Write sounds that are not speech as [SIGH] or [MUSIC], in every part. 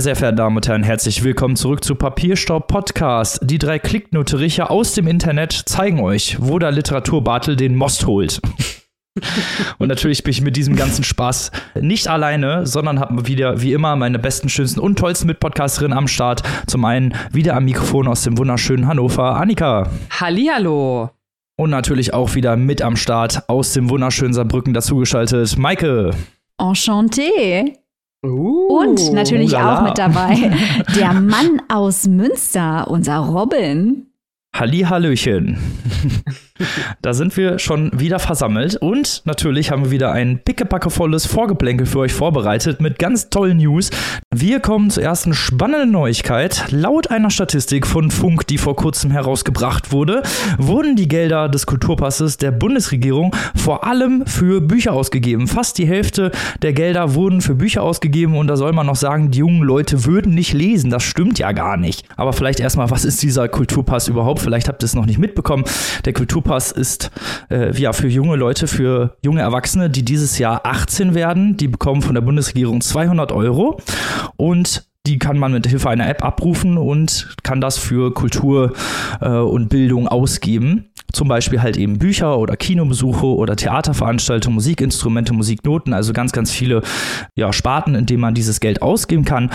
Meine sehr verehrten Damen und Herren, herzlich willkommen zurück zu Papierstaub Podcast. Die drei Klicknotericher aus dem Internet zeigen euch, wo der Literaturbartel den Most holt. [LAUGHS] und natürlich bin ich mit diesem ganzen Spaß nicht alleine, sondern habe wieder, wie immer, meine besten, schönsten und tollsten Mitpodcasterinnen am Start. Zum einen wieder am Mikrofon aus dem wunderschönen Hannover, Annika. Hallihallo. Und natürlich auch wieder mit am Start aus dem wunderschönen Saarbrücken dazugeschaltet, Maike. Enchanté. Uh, und natürlich auch mit dabei [LAUGHS] der Mann aus Münster, unser Robin. Hallihallöchen. [LAUGHS] da sind wir schon wieder versammelt und natürlich haben wir wieder ein pickepackevolles Vorgeplänkel für euch vorbereitet mit ganz tollen News. Wir kommen zur ersten spannenden Neuigkeit. Laut einer Statistik von Funk, die vor kurzem herausgebracht wurde, wurden die Gelder des Kulturpasses der Bundesregierung vor allem für Bücher ausgegeben. Fast die Hälfte der Gelder wurden für Bücher ausgegeben und da soll man noch sagen, die jungen Leute würden nicht lesen. Das stimmt ja gar nicht. Aber vielleicht erstmal, was ist dieser Kulturpass überhaupt? Vielleicht habt ihr es noch nicht mitbekommen. Der Kulturpass ist äh, ja für junge Leute, für junge Erwachsene, die dieses Jahr 18 werden. Die bekommen von der Bundesregierung 200 Euro und die kann man mit Hilfe einer App abrufen und kann das für Kultur äh, und Bildung ausgeben. Zum Beispiel halt eben Bücher oder Kinobesuche oder Theaterveranstaltungen, Musikinstrumente, Musiknoten, also ganz, ganz viele ja, Sparten, in denen man dieses Geld ausgeben kann.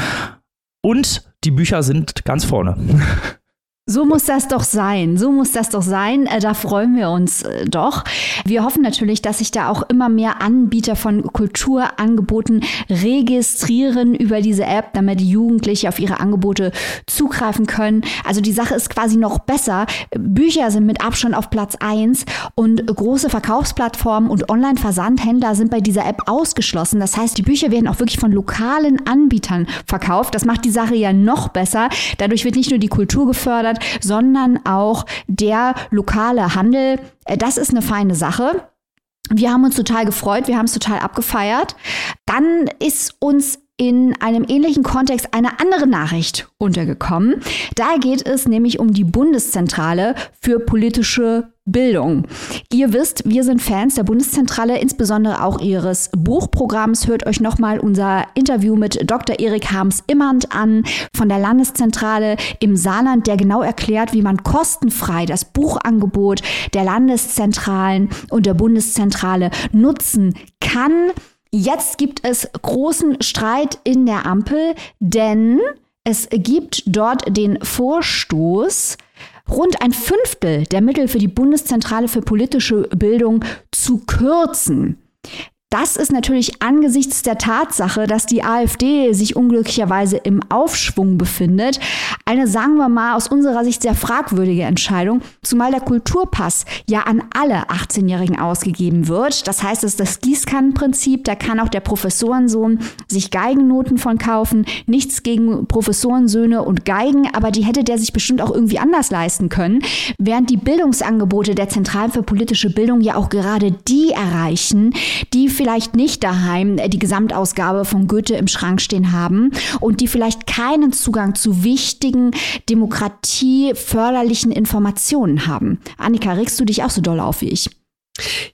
Und die Bücher sind ganz vorne. [LAUGHS] So muss das doch sein. So muss das doch sein. Äh, da freuen wir uns äh, doch. Wir hoffen natürlich, dass sich da auch immer mehr Anbieter von Kulturangeboten registrieren über diese App, damit Jugendliche auf ihre Angebote zugreifen können. Also die Sache ist quasi noch besser. Bücher sind mit Abstand auf Platz eins und große Verkaufsplattformen und Online-Versandhändler sind bei dieser App ausgeschlossen. Das heißt, die Bücher werden auch wirklich von lokalen Anbietern verkauft. Das macht die Sache ja noch besser. Dadurch wird nicht nur die Kultur gefördert, hat, sondern auch der lokale Handel. Äh, das ist eine feine Sache. Wir haben uns total gefreut, wir haben es total abgefeiert. Dann ist uns in einem ähnlichen Kontext eine andere Nachricht untergekommen. Da geht es nämlich um die Bundeszentrale für politische Bildung. Ihr wisst, wir sind Fans der Bundeszentrale, insbesondere auch ihres Buchprogramms. Hört euch nochmal unser Interview mit Dr. Erik Harms-Immand an von der Landeszentrale im Saarland, der genau erklärt, wie man kostenfrei das Buchangebot der Landeszentralen und der Bundeszentrale nutzen kann. Jetzt gibt es großen Streit in der Ampel, denn es gibt dort den Vorstoß, rund ein Fünftel der Mittel für die Bundeszentrale für politische Bildung zu kürzen. Das ist natürlich angesichts der Tatsache, dass die AfD sich unglücklicherweise im Aufschwung befindet, eine, sagen wir mal, aus unserer Sicht sehr fragwürdige Entscheidung, zumal der Kulturpass ja an alle 18-Jährigen ausgegeben wird. Das heißt, es ist das Gießkannenprinzip, da kann auch der Professorensohn sich Geigennoten von kaufen. Nichts gegen Professorensöhne und Geigen, aber die hätte der sich bestimmt auch irgendwie anders leisten können, während die Bildungsangebote der Zentralen für politische Bildung ja auch gerade die erreichen, die vielleicht nicht daheim die Gesamtausgabe von Goethe im Schrank stehen haben und die vielleicht keinen Zugang zu wichtigen demokratieförderlichen Informationen haben. Annika, regst du dich auch so doll auf wie ich?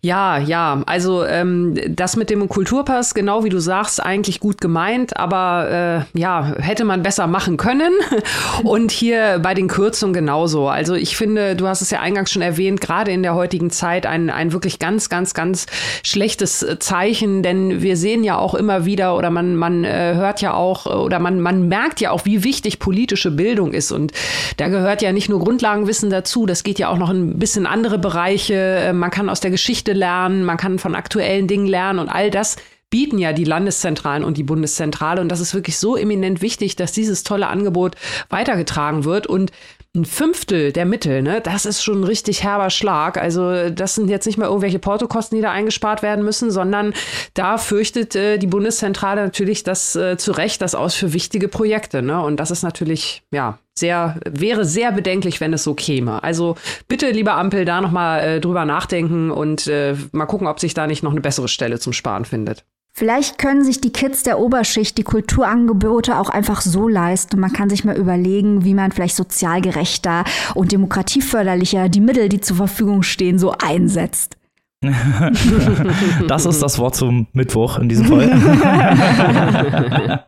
Ja, ja, also ähm, das mit dem Kulturpass, genau wie du sagst, eigentlich gut gemeint, aber äh, ja, hätte man besser machen können. [LAUGHS] Und hier bei den Kürzungen genauso. Also ich finde, du hast es ja eingangs schon erwähnt, gerade in der heutigen Zeit ein, ein wirklich ganz, ganz, ganz schlechtes Zeichen, denn wir sehen ja auch immer wieder oder man, man äh, hört ja auch oder man, man merkt ja auch, wie wichtig politische Bildung ist. Und da gehört ja nicht nur Grundlagenwissen dazu, das geht ja auch noch ein bisschen andere Bereiche. Äh, man kann aus der Geschichte lernen, man kann von aktuellen Dingen lernen und all das bieten ja die Landeszentralen und die Bundeszentrale. Und das ist wirklich so eminent wichtig, dass dieses tolle Angebot weitergetragen wird. Und ein Fünftel der Mittel, ne, das ist schon ein richtig herber Schlag. Also das sind jetzt nicht mehr irgendwelche Portokosten, die da eingespart werden müssen, sondern da fürchtet äh, die Bundeszentrale natürlich das äh, zu Recht, das aus für wichtige Projekte. Ne? Und das ist natürlich, ja, sehr, wäre sehr bedenklich, wenn es so käme. Also bitte, lieber Ampel, da nochmal äh, drüber nachdenken und äh, mal gucken, ob sich da nicht noch eine bessere Stelle zum Sparen findet. Vielleicht können sich die Kids der Oberschicht die Kulturangebote auch einfach so leisten. Man kann sich mal überlegen, wie man vielleicht sozial gerechter und demokratieförderlicher die Mittel, die zur Verfügung stehen, so einsetzt. [LAUGHS] das ist das Wort zum Mittwoch in diesem Fall. [LAUGHS]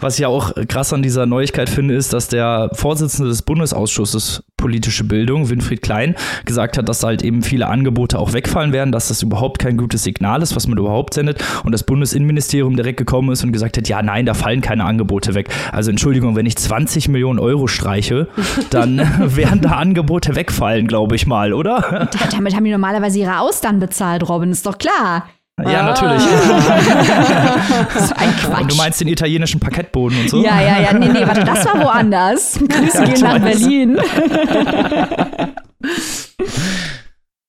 Was ich ja auch krass an dieser Neuigkeit finde, ist, dass der Vorsitzende des Bundesausschusses politische Bildung, Winfried Klein, gesagt hat, dass halt eben viele Angebote auch wegfallen werden, dass das überhaupt kein gutes Signal ist, was man überhaupt sendet. Und das Bundesinnenministerium direkt gekommen ist und gesagt hat, ja, nein, da fallen keine Angebote weg. Also Entschuldigung, wenn ich 20 Millionen Euro streiche, [LAUGHS] dann [LAUGHS] werden da Angebote wegfallen, glaube ich mal, oder? Damit haben die normalerweise ihre Austern bezahlt, Robin, ist doch klar. Ja, ah. [LAUGHS] natürlich. so ein Quatsch. Und du meinst den italienischen Parkettboden und so? Ja, ja, ja. Nee, nee, warte, das war woanders. [LAUGHS] Grüße ja, gehen nach Berlin. [LAUGHS]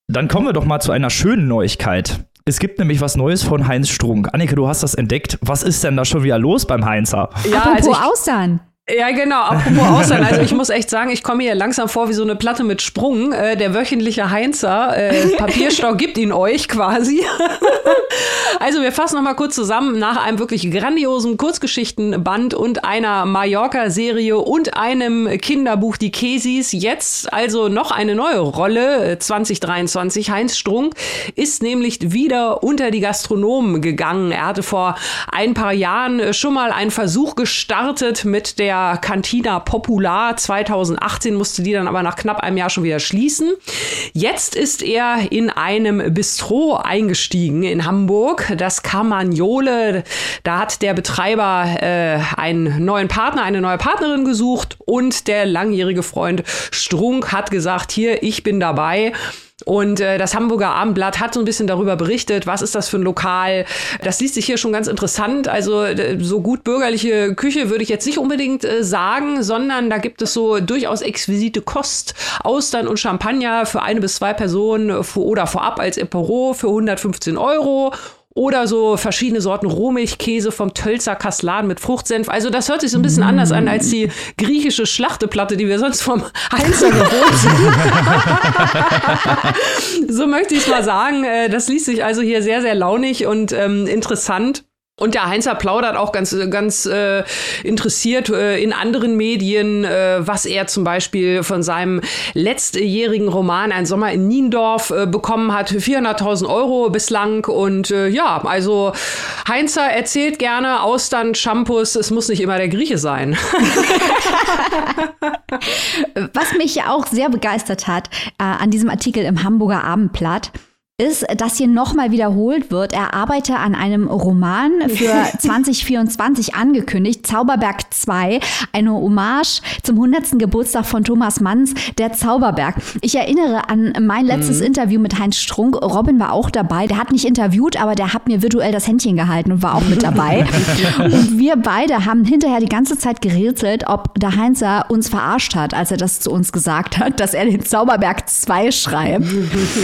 Dann kommen wir doch mal zu einer schönen Neuigkeit. Es gibt nämlich was Neues von Heinz Strunk. Annike, du hast das entdeckt. Was ist denn da schon wieder los beim Heinzer? Ja, Apropos also ich, Austern. Ja, genau. Apropos Ausland. Also ich muss echt sagen, ich komme hier langsam vor wie so eine Platte mit Sprung. Äh, der wöchentliche Heinzer, äh, Papierstau [LAUGHS] gibt ihn euch quasi. [LAUGHS] also wir fassen noch mal kurz zusammen. Nach einem wirklich grandiosen Kurzgeschichtenband und einer Mallorca-Serie und einem Kinderbuch Die Kesis. Jetzt also noch eine neue Rolle 2023. Äh, Heinz Strunk ist nämlich wieder unter die Gastronomen gegangen. Er hatte vor ein paar Jahren schon mal einen Versuch gestartet mit der der Cantina Popular 2018 musste die dann aber nach knapp einem Jahr schon wieder schließen. Jetzt ist er in einem Bistro eingestiegen in Hamburg, das Carmagnole. Da hat der Betreiber äh, einen neuen Partner, eine neue Partnerin gesucht und der langjährige Freund Strunk hat gesagt, hier, ich bin dabei. Und äh, das Hamburger Abendblatt hat so ein bisschen darüber berichtet, was ist das für ein Lokal. Das liest sich hier schon ganz interessant. Also so gut bürgerliche Küche würde ich jetzt nicht unbedingt äh, sagen, sondern da gibt es so durchaus exquisite Kost, Austern und Champagner für eine bis zwei Personen oder vorab als Epero für 115 Euro oder so verschiedene Sorten Rohmilchkäse vom Tölzer Kasladen mit Fruchtsenf. Also das hört sich so ein bisschen anders an als die griechische Schlachteplatte, die wir sonst vom Heinzer gewohnt sind. [LAUGHS] so möchte ich es mal sagen. Äh, das liest sich also hier sehr, sehr launig und ähm, interessant. Und der Heinzer plaudert auch ganz, ganz äh, interessiert äh, in anderen Medien, äh, was er zum Beispiel von seinem letztjährigen Roman Ein Sommer in Niendorf äh, bekommen hat. 400.000 Euro bislang. Und äh, ja, also Heinzer erzählt gerne Austern, Shampoos. Es muss nicht immer der Grieche sein. [LAUGHS] was mich auch sehr begeistert hat äh, an diesem Artikel im Hamburger Abendblatt, ist, dass hier nochmal wiederholt wird. Er arbeite an einem Roman für [LAUGHS] 2024 angekündigt, Zauberberg 2, eine Hommage zum 100. Geburtstag von Thomas Manns, der Zauberberg. Ich erinnere an mein letztes mhm. Interview mit Heinz Strunk. Robin war auch dabei. Der hat nicht interviewt, aber der hat mir virtuell das Händchen gehalten und war auch mit dabei. [LAUGHS] und wir beide haben hinterher die ganze Zeit gerätselt, ob der Heinzer uns verarscht hat, als er das zu uns gesagt hat, dass er den Zauberberg 2 schreibt.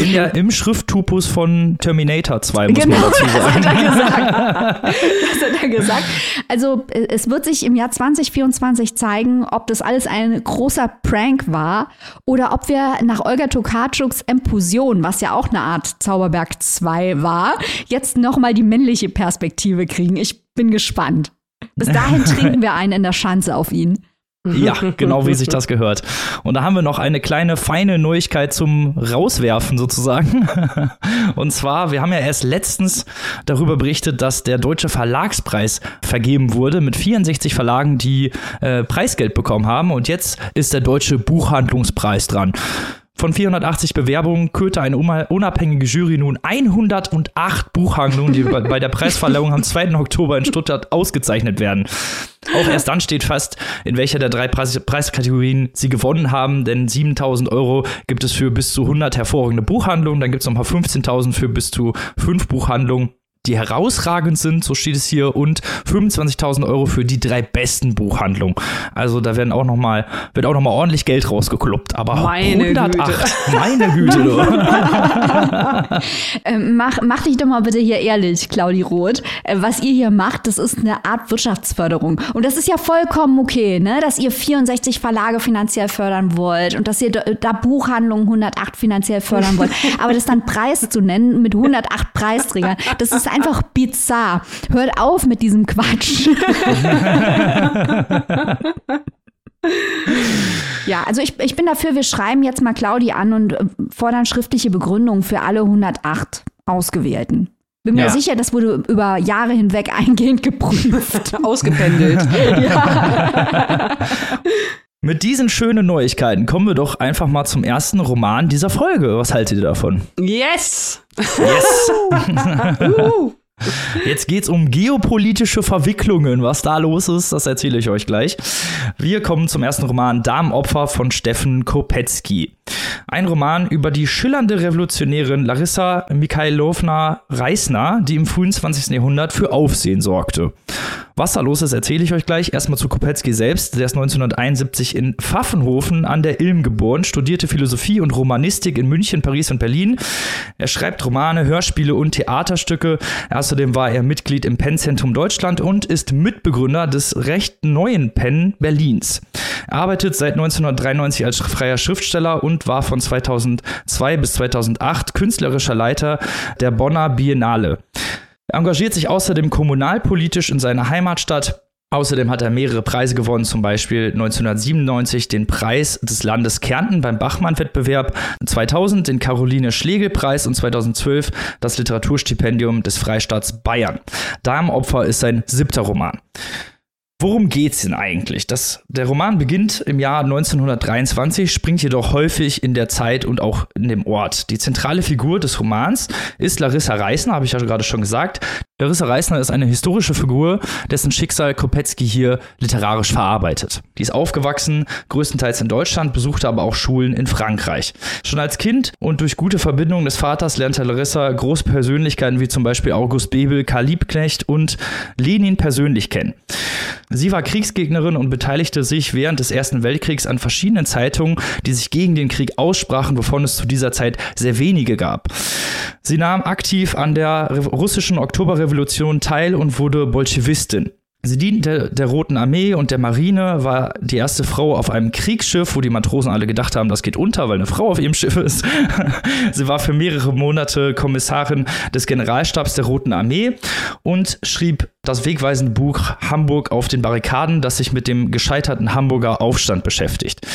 In der, Im Schrifttuch Lupus von Terminator 2, muss genau, man dazu sagen. Das hat er gesagt. das hat er gesagt. Also es wird sich im Jahr 2024 zeigen, ob das alles ein großer Prank war oder ob wir nach Olga Tokarczuks Empusion, was ja auch eine Art Zauberberg 2 war, jetzt nochmal die männliche Perspektive kriegen. Ich bin gespannt. Bis dahin trinken wir einen in der Schanze auf ihn. Ja, genau wie sich das gehört. Und da haben wir noch eine kleine feine Neuigkeit zum Rauswerfen sozusagen. [LAUGHS] Und zwar, wir haben ja erst letztens darüber berichtet, dass der Deutsche Verlagspreis vergeben wurde mit 64 Verlagen, die äh, Preisgeld bekommen haben. Und jetzt ist der Deutsche Buchhandlungspreis dran. Von 480 Bewerbungen kürte eine unabhängige Jury nun 108 Buchhandlungen, die bei der Preisverleihung am 2. Oktober in Stuttgart ausgezeichnet werden. Auch erst dann steht fest, in welcher der drei Preis Preiskategorien sie gewonnen haben, denn 7000 Euro gibt es für bis zu 100 hervorragende Buchhandlungen, dann gibt es nochmal 15.000 für bis zu 5 Buchhandlungen die herausragend sind, so steht es hier, und 25.000 Euro für die drei besten Buchhandlungen. Also da werden auch noch mal, wird auch noch mal ordentlich Geld rausgekloppt. Aber meine 108, Güte. [LAUGHS] meine Güte. [LAUGHS] ähm, mach, mach dich doch mal bitte hier ehrlich, Claudi Roth. Äh, was ihr hier macht, das ist eine Art Wirtschaftsförderung. Und das ist ja vollkommen okay, ne? dass ihr 64 Verlage finanziell fördern wollt und dass ihr da, da Buchhandlungen 108 finanziell fördern wollt. [LAUGHS] Aber das dann Preis zu nennen mit 108 Preisträgern, das ist einfach bizarr. Hört auf mit diesem Quatsch. [LAUGHS] ja, also ich, ich bin dafür, wir schreiben jetzt mal Claudi an und äh, fordern schriftliche Begründung für alle 108 Ausgewählten. Bin mir ja. sicher, das wurde über Jahre hinweg eingehend geprüft. [LAUGHS] Ausgependelt. [LAUGHS] ja. Mit diesen schönen Neuigkeiten kommen wir doch einfach mal zum ersten Roman dieser Folge. Was haltet ihr davon? Yes! Yes! Jetzt geht es um geopolitische Verwicklungen. Was da los ist, das erzähle ich euch gleich. Wir kommen zum ersten Roman Damenopfer von Steffen Kopetzky. Ein Roman über die schillernde Revolutionärin Larissa Mikhailovna Reisner, die im frühen 20. Jahrhundert für Aufsehen sorgte. Was da los ist, erzähle ich euch gleich. Erstmal zu Kopetzky selbst. Der ist 1971 in Pfaffenhofen an der Ilm geboren, studierte Philosophie und Romanistik in München, Paris und Berlin. Er schreibt Romane, Hörspiele und Theaterstücke. Außerdem war er Mitglied im Pennzentrum Deutschland und ist Mitbegründer des recht neuen Penn Berlins. Er arbeitet seit 1993 als freier Schriftsteller und war von 2002 bis 2008 künstlerischer Leiter der Bonner Biennale. Er engagiert sich außerdem kommunalpolitisch in seiner Heimatstadt. Außerdem hat er mehrere Preise gewonnen, zum Beispiel 1997 den Preis des Landes Kärnten beim Bachmann-Wettbewerb, 2000 den Caroline-Schlegel-Preis und 2012 das Literaturstipendium des Freistaats Bayern. Damenopfer ist sein siebter Roman. Worum geht's denn eigentlich? Das, der Roman beginnt im Jahr 1923, springt jedoch häufig in der Zeit und auch in dem Ort. Die zentrale Figur des Romans ist Larissa Reisner, habe ich ja gerade schon gesagt. Larissa Reisner ist eine historische Figur, dessen Schicksal Kopetzky hier literarisch verarbeitet. Die ist aufgewachsen, größtenteils in Deutschland, besuchte aber auch Schulen in Frankreich. Schon als Kind und durch gute Verbindungen des Vaters lernte Larissa große Persönlichkeiten wie zum Beispiel August Bebel, Karl Liebknecht und Lenin persönlich kennen. Sie war Kriegsgegnerin und beteiligte sich während des Ersten Weltkriegs an verschiedenen Zeitungen, die sich gegen den Krieg aussprachen, wovon es zu dieser Zeit sehr wenige gab. Sie nahm aktiv an der russischen Oktoberrevolution teil und wurde Bolschewistin. Sie diente der Roten Armee und der Marine, war die erste Frau auf einem Kriegsschiff, wo die Matrosen alle gedacht haben, das geht unter, weil eine Frau auf ihrem Schiff ist. [LAUGHS] Sie war für mehrere Monate Kommissarin des Generalstabs der Roten Armee und schrieb das wegweisende Buch Hamburg auf den Barrikaden, das sich mit dem gescheiterten Hamburger Aufstand beschäftigt.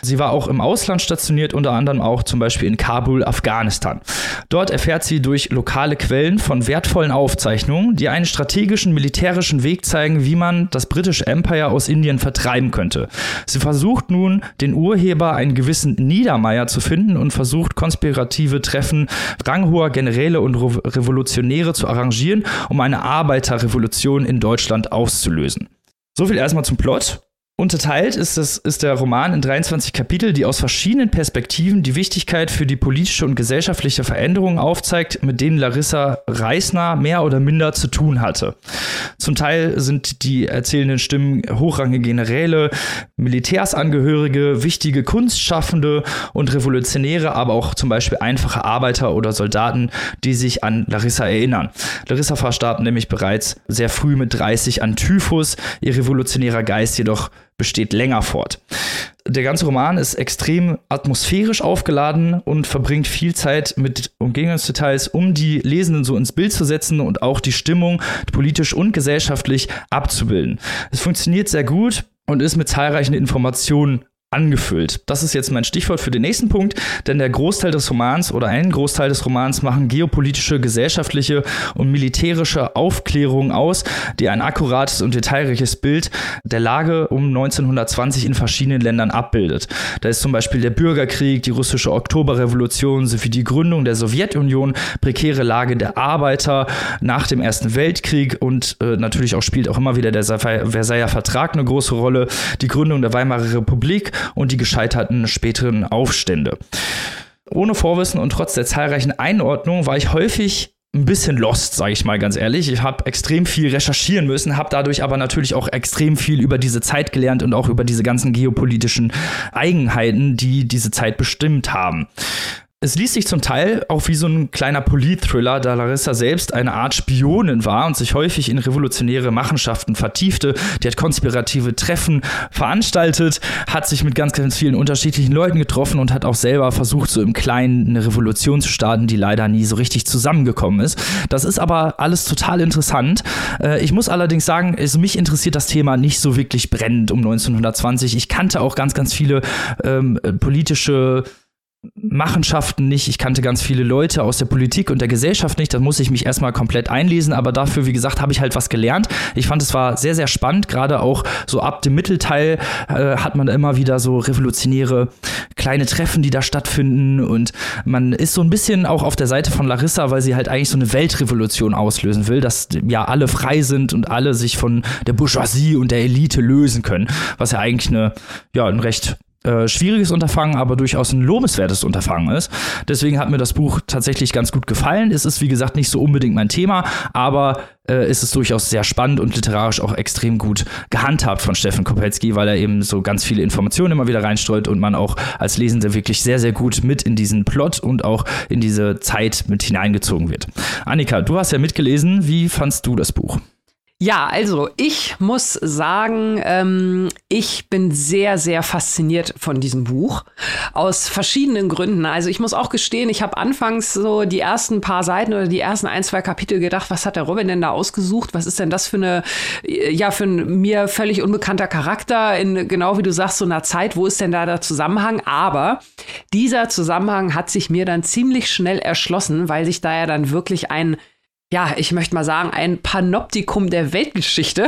Sie war auch im Ausland stationiert, unter anderem auch zum Beispiel in Kabul, Afghanistan. Dort erfährt sie durch lokale Quellen von wertvollen Aufzeichnungen, die einen strategischen militärischen Weg zeigen, wie man das British Empire aus Indien vertreiben könnte. Sie versucht nun, den Urheber, einen gewissen Niedermeyer, zu finden und versucht, konspirative Treffen ranghoher Generäle und Revolutionäre zu arrangieren, um eine Arbeiterrevolution Revolution in Deutschland auszulösen. So viel erstmal zum Plot. Unterteilt ist, das, ist der Roman in 23 Kapitel, die aus verschiedenen Perspektiven die Wichtigkeit für die politische und gesellschaftliche Veränderung aufzeigt, mit denen Larissa Reisner mehr oder minder zu tun hatte. Zum Teil sind die erzählenden Stimmen hochrangige Generäle, Militärsangehörige, wichtige Kunstschaffende und Revolutionäre, aber auch zum Beispiel einfache Arbeiter oder Soldaten, die sich an Larissa erinnern. Larissa verstarb nämlich bereits sehr früh mit 30 an Typhus, ihr revolutionärer Geist jedoch besteht länger fort. Der ganze Roman ist extrem atmosphärisch aufgeladen und verbringt viel Zeit mit Umgehungsdetails, um die Lesenden so ins Bild zu setzen und auch die Stimmung politisch und gesellschaftlich abzubilden. Es funktioniert sehr gut und ist mit zahlreichen Informationen angefüllt. Das ist jetzt mein Stichwort für den nächsten Punkt, denn der Großteil des Romans oder ein Großteil des Romans machen geopolitische, gesellschaftliche und militärische Aufklärungen aus, die ein akkurates und detailreiches Bild der Lage um 1920 in verschiedenen Ländern abbildet. Da ist zum Beispiel der Bürgerkrieg, die russische Oktoberrevolution sowie die Gründung der Sowjetunion, prekäre Lage der Arbeiter nach dem Ersten Weltkrieg und äh, natürlich auch spielt auch immer wieder der Versailler Vertrag eine große Rolle, die Gründung der Weimarer Republik und die gescheiterten späteren Aufstände. Ohne Vorwissen und trotz der zahlreichen Einordnungen war ich häufig ein bisschen lost, sage ich mal ganz ehrlich. Ich habe extrem viel recherchieren müssen, habe dadurch aber natürlich auch extrem viel über diese Zeit gelernt und auch über diese ganzen geopolitischen Eigenheiten, die diese Zeit bestimmt haben. Es liest sich zum Teil auch wie so ein kleiner Polit-Thriller, da Larissa selbst eine Art Spionin war und sich häufig in revolutionäre Machenschaften vertiefte. Die hat konspirative Treffen veranstaltet, hat sich mit ganz, ganz vielen unterschiedlichen Leuten getroffen und hat auch selber versucht, so im Kleinen eine Revolution zu starten, die leider nie so richtig zusammengekommen ist. Das ist aber alles total interessant. Äh, ich muss allerdings sagen, also mich interessiert das Thema nicht so wirklich brennend um 1920. Ich kannte auch ganz, ganz viele ähm, politische Machenschaften nicht, ich kannte ganz viele Leute aus der Politik und der Gesellschaft nicht, da muss ich mich erstmal komplett einlesen, aber dafür, wie gesagt, habe ich halt was gelernt. Ich fand, es war sehr, sehr spannend, gerade auch so ab dem Mittelteil äh, hat man immer wieder so revolutionäre kleine Treffen, die da stattfinden. Und man ist so ein bisschen auch auf der Seite von Larissa, weil sie halt eigentlich so eine Weltrevolution auslösen will, dass ja alle frei sind und alle sich von der Bourgeoisie und der Elite lösen können, was ja eigentlich eine, ja, ein recht äh, schwieriges Unterfangen, aber durchaus ein lobenswertes Unterfangen ist. Deswegen hat mir das Buch tatsächlich ganz gut gefallen. Es ist, wie gesagt, nicht so unbedingt mein Thema, aber äh, ist es durchaus sehr spannend und literarisch auch extrem gut gehandhabt von Steffen Kopetzky, weil er eben so ganz viele Informationen immer wieder reinstreut und man auch als Lesende wirklich sehr, sehr gut mit in diesen Plot und auch in diese Zeit mit hineingezogen wird. Annika, du hast ja mitgelesen. Wie fandst du das Buch? Ja, also ich muss sagen, ähm, ich bin sehr, sehr fasziniert von diesem Buch aus verschiedenen Gründen. Also ich muss auch gestehen, ich habe anfangs so die ersten paar Seiten oder die ersten ein, zwei Kapitel gedacht, was hat der Robin denn da ausgesucht? Was ist denn das für eine, ja, für ein mir völlig unbekannter Charakter in, genau wie du sagst, so einer Zeit? Wo ist denn da der Zusammenhang? Aber dieser Zusammenhang hat sich mir dann ziemlich schnell erschlossen, weil sich da ja dann wirklich ein ja, ich möchte mal sagen, ein Panoptikum der Weltgeschichte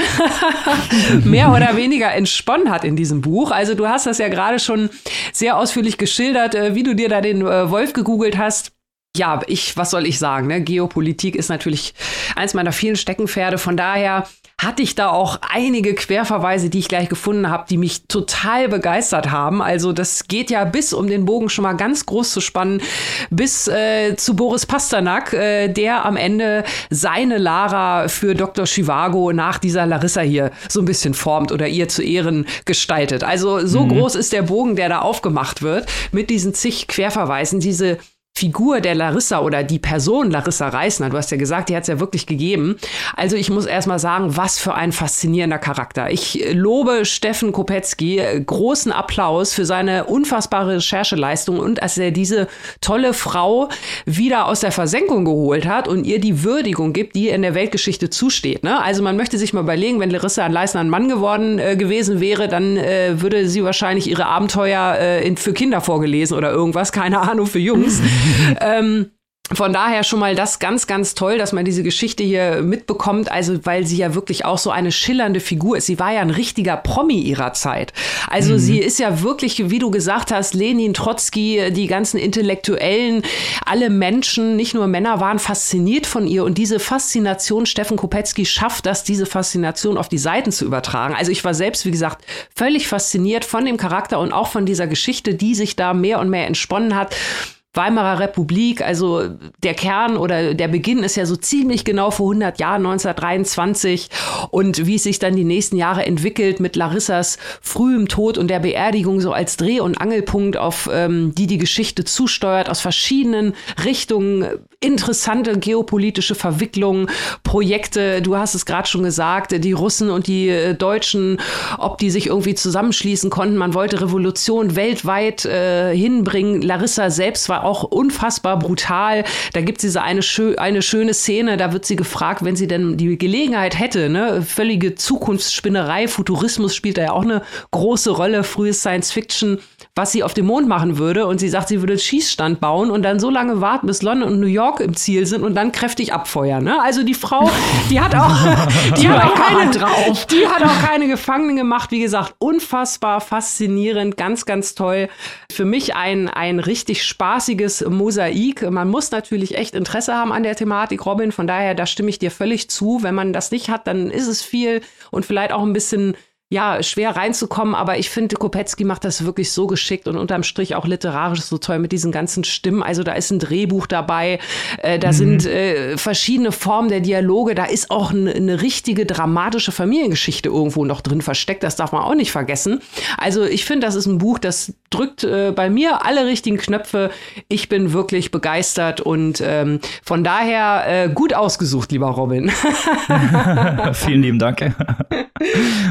[LAUGHS] mehr oder weniger entsponnen hat in diesem Buch. Also du hast das ja gerade schon sehr ausführlich geschildert, äh, wie du dir da den äh, Wolf gegoogelt hast. Ja, ich, was soll ich sagen? Ne? Geopolitik ist natürlich eins meiner vielen Steckenpferde. Von daher hatte ich da auch einige Querverweise, die ich gleich gefunden habe, die mich total begeistert haben. Also das geht ja bis, um den Bogen schon mal ganz groß zu spannen, bis äh, zu Boris Pasternak, äh, der am Ende seine Lara für Dr. Chivago nach dieser Larissa hier so ein bisschen formt oder ihr zu Ehren gestaltet. Also so mhm. groß ist der Bogen, der da aufgemacht wird mit diesen zig Querverweisen, diese Figur der Larissa oder die Person Larissa Reisner, du hast ja gesagt, die hat es ja wirklich gegeben. Also ich muss erstmal sagen, was für ein faszinierender Charakter. Ich lobe Steffen Kopetzky, großen Applaus für seine unfassbare Rechercheleistung und dass er diese tolle Frau wieder aus der Versenkung geholt hat und ihr die Würdigung gibt, die in der Weltgeschichte zusteht. Ne? Also man möchte sich mal überlegen, wenn Larissa Leisner ein Mann geworden äh, gewesen wäre, dann äh, würde sie wahrscheinlich ihre Abenteuer äh, in, für Kinder vorgelesen oder irgendwas, keine Ahnung, für Jungs. [LAUGHS] [LAUGHS] ähm, von daher schon mal das ganz, ganz toll, dass man diese Geschichte hier mitbekommt, also weil sie ja wirklich auch so eine schillernde Figur ist. Sie war ja ein richtiger Promi ihrer Zeit. Also mhm. sie ist ja wirklich, wie du gesagt hast, Lenin, Trotzki, die ganzen Intellektuellen, alle Menschen, nicht nur Männer, waren fasziniert von ihr. Und diese Faszination, Steffen Kopetzky schafft das, diese Faszination auf die Seiten zu übertragen. Also ich war selbst, wie gesagt, völlig fasziniert von dem Charakter und auch von dieser Geschichte, die sich da mehr und mehr entsponnen hat. Weimarer Republik, also der Kern oder der Beginn ist ja so ziemlich genau vor 100 Jahren, 1923. Und wie es sich dann die nächsten Jahre entwickelt mit Larissas frühem Tod und der Beerdigung so als Dreh- und Angelpunkt, auf ähm, die die Geschichte zusteuert, aus verschiedenen Richtungen. Interessante geopolitische Verwicklungen, Projekte, du hast es gerade schon gesagt, die Russen und die äh, Deutschen, ob die sich irgendwie zusammenschließen konnten. Man wollte Revolution weltweit äh, hinbringen. Larissa selbst war auch unfassbar brutal. Da gibt es diese eine, schö eine schöne Szene, da wird sie gefragt, wenn sie denn die Gelegenheit hätte, ne, völlige Zukunftsspinnerei, Futurismus spielt da ja auch eine große Rolle, frühes Science Fiction was sie auf dem Mond machen würde. Und sie sagt, sie würde einen Schießstand bauen und dann so lange warten, bis London und New York im Ziel sind und dann kräftig abfeuern. Ne? Also die Frau, die hat auch, [LAUGHS] die hat auch keine drauf. Die hat auch keine Gefangenen gemacht. Wie gesagt, unfassbar faszinierend, ganz, ganz toll. Für mich ein, ein richtig spaßiges Mosaik. Man muss natürlich echt Interesse haben an der Thematik, Robin. Von daher, da stimme ich dir völlig zu. Wenn man das nicht hat, dann ist es viel und vielleicht auch ein bisschen ja, schwer reinzukommen, aber ich finde, Kopetzky macht das wirklich so geschickt und unterm Strich auch literarisch so toll mit diesen ganzen Stimmen. Also da ist ein Drehbuch dabei, äh, da mhm. sind äh, verschiedene Formen der Dialoge, da ist auch eine, richtige dramatische Familiengeschichte irgendwo noch drin versteckt, das darf man auch nicht vergessen. Also ich finde, das ist ein Buch, das drückt äh, bei mir alle richtigen Knöpfe. Ich bin wirklich begeistert und ähm, von daher äh, gut ausgesucht, lieber Robin. [LAUGHS] Vielen lieben Dank.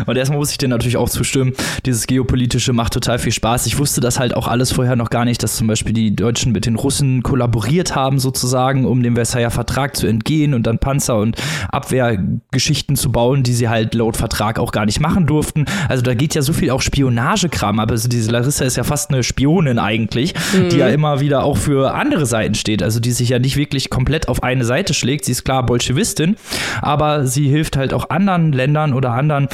Und erstmal muss ich dir natürlich auch zustimmen. Dieses Geopolitische macht total viel Spaß. Ich wusste das halt auch alles vorher noch gar nicht, dass zum Beispiel die Deutschen mit den Russen kollaboriert haben, sozusagen, um dem Versailler Vertrag zu entgehen und dann Panzer und Abwehrgeschichten zu bauen, die sie halt laut Vertrag auch gar nicht machen durften. Also da geht ja so viel auch Spionagekram, aber also diese Larissa ist ja fast eine Spionin eigentlich, mhm. die ja immer wieder auch für andere Seiten steht, also die sich ja nicht wirklich komplett auf eine Seite schlägt. Sie ist klar Bolschewistin, aber sie hilft halt auch anderen Ländern oder anderen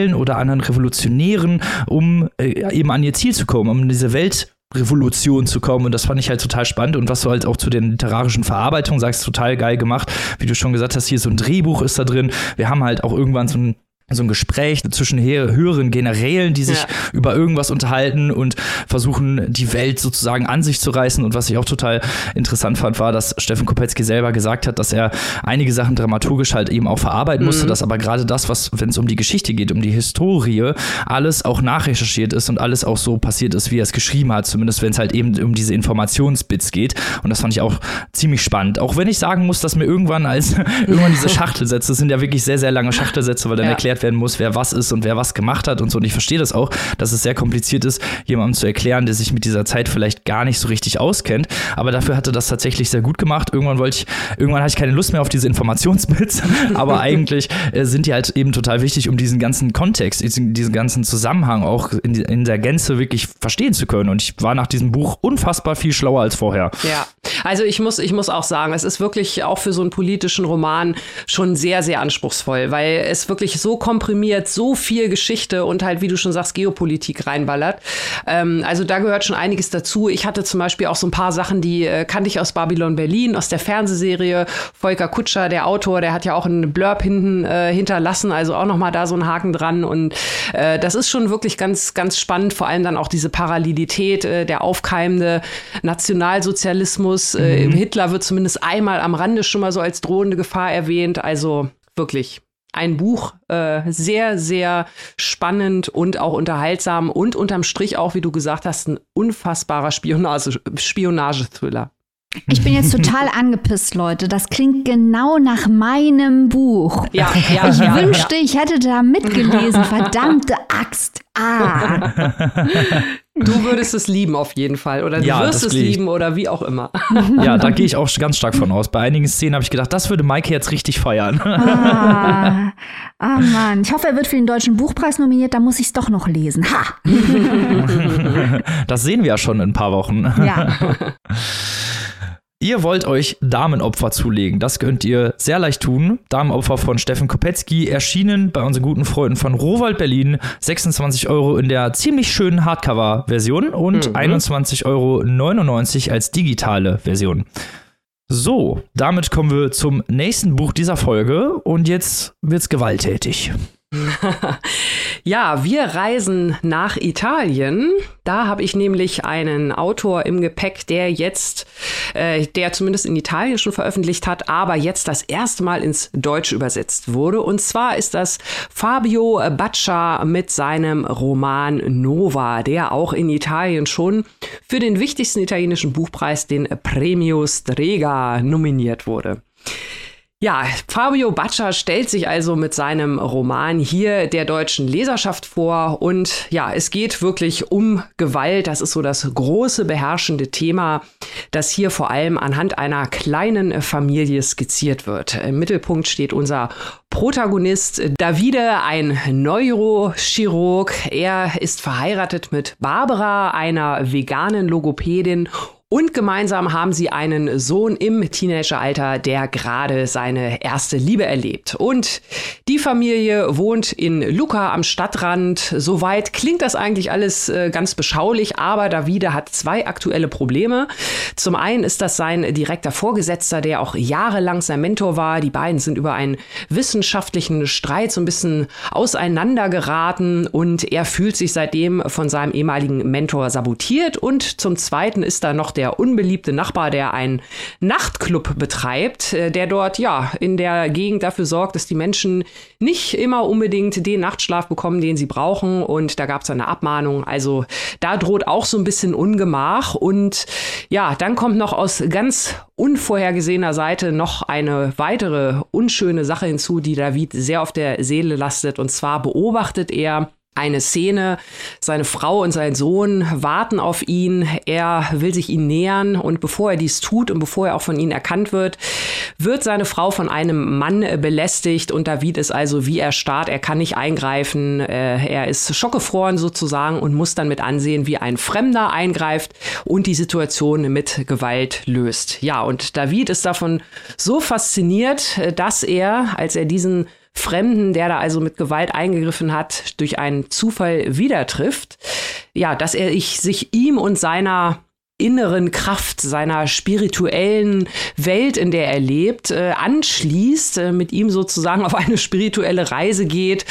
Generälen oder anderen Revolutionären, um äh, eben an ihr Ziel zu kommen, um diese Welt Revolution zu kommen und das fand ich halt total spannend und was du halt auch zu den literarischen Verarbeitungen sagst, total geil gemacht. Wie du schon gesagt hast, hier so ein Drehbuch ist da drin. Wir haben halt auch irgendwann so ein so ein Gespräch zwischen höheren Generälen, die sich ja. über irgendwas unterhalten und versuchen, die Welt sozusagen an sich zu reißen. Und was ich auch total interessant fand, war, dass Steffen Kopetzky selber gesagt hat, dass er einige Sachen dramaturgisch halt eben auch verarbeiten musste, mhm. dass aber gerade das, was, wenn es um die Geschichte geht, um die Historie, alles auch nachrecherchiert ist und alles auch so passiert ist, wie er es geschrieben hat, zumindest wenn es halt eben um diese Informationsbits geht. Und das fand ich auch ziemlich spannend. Auch wenn ich sagen muss, dass mir irgendwann als [LAUGHS] irgendwann diese [LAUGHS] Schachtelsätze sind ja wirklich sehr, sehr lange Schachtelsätze, weil dann ja. erklärt werden muss, wer was ist und wer was gemacht hat und so. Und ich verstehe das auch, dass es sehr kompliziert ist, jemandem zu erklären, der sich mit dieser Zeit vielleicht gar nicht so richtig auskennt. Aber dafür hatte das tatsächlich sehr gut gemacht. Irgendwann wollte ich, irgendwann hatte ich keine Lust mehr auf diese Informationsbits, [LAUGHS] aber eigentlich äh, sind die halt eben total wichtig, um diesen ganzen Kontext, diesen, diesen ganzen Zusammenhang auch in, in der Gänze wirklich verstehen zu können. Und ich war nach diesem Buch unfassbar viel schlauer als vorher. Ja, also ich muss, ich muss auch sagen, es ist wirklich auch für so einen politischen Roman schon sehr, sehr anspruchsvoll, weil es wirklich so komprimiert, so viel Geschichte und halt, wie du schon sagst, Geopolitik reinballert. Ähm, also da gehört schon einiges dazu. Ich hatte zum Beispiel auch so ein paar Sachen, die äh, kannte ich aus Babylon Berlin, aus der Fernsehserie. Volker Kutscher, der Autor, der hat ja auch einen Blurb hinten äh, hinterlassen, also auch nochmal da so ein Haken dran. Und äh, das ist schon wirklich ganz, ganz spannend, vor allem dann auch diese Parallelität, äh, der aufkeimende Nationalsozialismus. Äh, mhm. Hitler wird zumindest einmal am Rande schon mal so als drohende Gefahr erwähnt. Also wirklich ein Buch, äh, sehr, sehr spannend und auch unterhaltsam und unterm Strich auch, wie du gesagt hast, ein unfassbarer Spionage, Spionagethriller. Ich bin jetzt total [LAUGHS] angepisst, Leute. Das klingt genau nach meinem Buch. Ja, ja, ich ja, wünschte, ja. ich hätte da mitgelesen. [LAUGHS] Verdammte Axt. Ah. [LAUGHS] Du würdest es lieben auf jeden Fall. Oder du ja, wirst es lieben oder wie auch immer. [LAUGHS] Ja, da gehe ich auch ganz stark von aus. Bei einigen Szenen habe ich gedacht, das würde Maike jetzt richtig feiern. Ah, [LAUGHS] ah Mann. Ich hoffe, er wird für den Deutschen Buchpreis nominiert. Da muss ich es doch noch lesen. Ha! [LAUGHS] Das sehen wir ja schon in ein paar Wochen. Ja. Ihr wollt euch Damenopfer zulegen. Das könnt ihr sehr leicht tun. Damenopfer von Steffen Kopetzky erschienen bei unseren guten Freunden von Rowald Berlin. 26 Euro in der ziemlich schönen Hardcover-Version und mhm. 21,99 Euro als digitale Version. So, damit kommen wir zum nächsten Buch dieser Folge und jetzt wird's gewalttätig. [LAUGHS] ja, wir reisen nach Italien. Da habe ich nämlich einen Autor im Gepäck, der jetzt, äh, der zumindest in Italien schon veröffentlicht hat, aber jetzt das erste Mal ins Deutsche übersetzt wurde. Und zwar ist das Fabio Baccia mit seinem Roman Nova, der auch in Italien schon für den wichtigsten italienischen Buchpreis, den Premio Strega, nominiert wurde. Ja, Fabio Baccia stellt sich also mit seinem Roman hier der deutschen Leserschaft vor und ja, es geht wirklich um Gewalt. Das ist so das große beherrschende Thema, das hier vor allem anhand einer kleinen Familie skizziert wird. Im Mittelpunkt steht unser Protagonist Davide, ein Neurochirurg. Er ist verheiratet mit Barbara, einer veganen Logopädin und gemeinsam haben sie einen Sohn im Teenageralter, der gerade seine erste Liebe erlebt. Und die Familie wohnt in Lucca am Stadtrand. Soweit klingt das eigentlich alles äh, ganz beschaulich, aber Davide hat zwei aktuelle Probleme. Zum einen ist das sein direkter Vorgesetzter, der auch jahrelang sein Mentor war. Die beiden sind über einen wissenschaftlichen Streit so ein bisschen auseinandergeraten und er fühlt sich seitdem von seinem ehemaligen Mentor sabotiert. Und zum zweiten ist da noch der der unbeliebte Nachbar, der einen Nachtclub betreibt, äh, der dort ja in der Gegend dafür sorgt, dass die Menschen nicht immer unbedingt den Nachtschlaf bekommen, den sie brauchen. Und da gab es eine Abmahnung. Also da droht auch so ein bisschen Ungemach. Und ja, dann kommt noch aus ganz unvorhergesehener Seite noch eine weitere unschöne Sache hinzu, die David sehr auf der Seele lastet. Und zwar beobachtet er eine Szene. Seine Frau und sein Sohn warten auf ihn. Er will sich ihnen nähern und bevor er dies tut und bevor er auch von ihnen erkannt wird, wird seine Frau von einem Mann belästigt und David ist also wie erstarrt. Er kann nicht eingreifen. Äh, er ist schockgefroren sozusagen und muss dann mit ansehen, wie ein Fremder eingreift und die Situation mit Gewalt löst. Ja, und David ist davon so fasziniert, äh, dass er, als er diesen Fremden, der da also mit Gewalt eingegriffen hat, durch einen Zufall wieder trifft, ja, dass er ich, sich ihm und seiner inneren Kraft, seiner spirituellen Welt, in der er lebt, äh, anschließt, äh, mit ihm sozusagen auf eine spirituelle Reise geht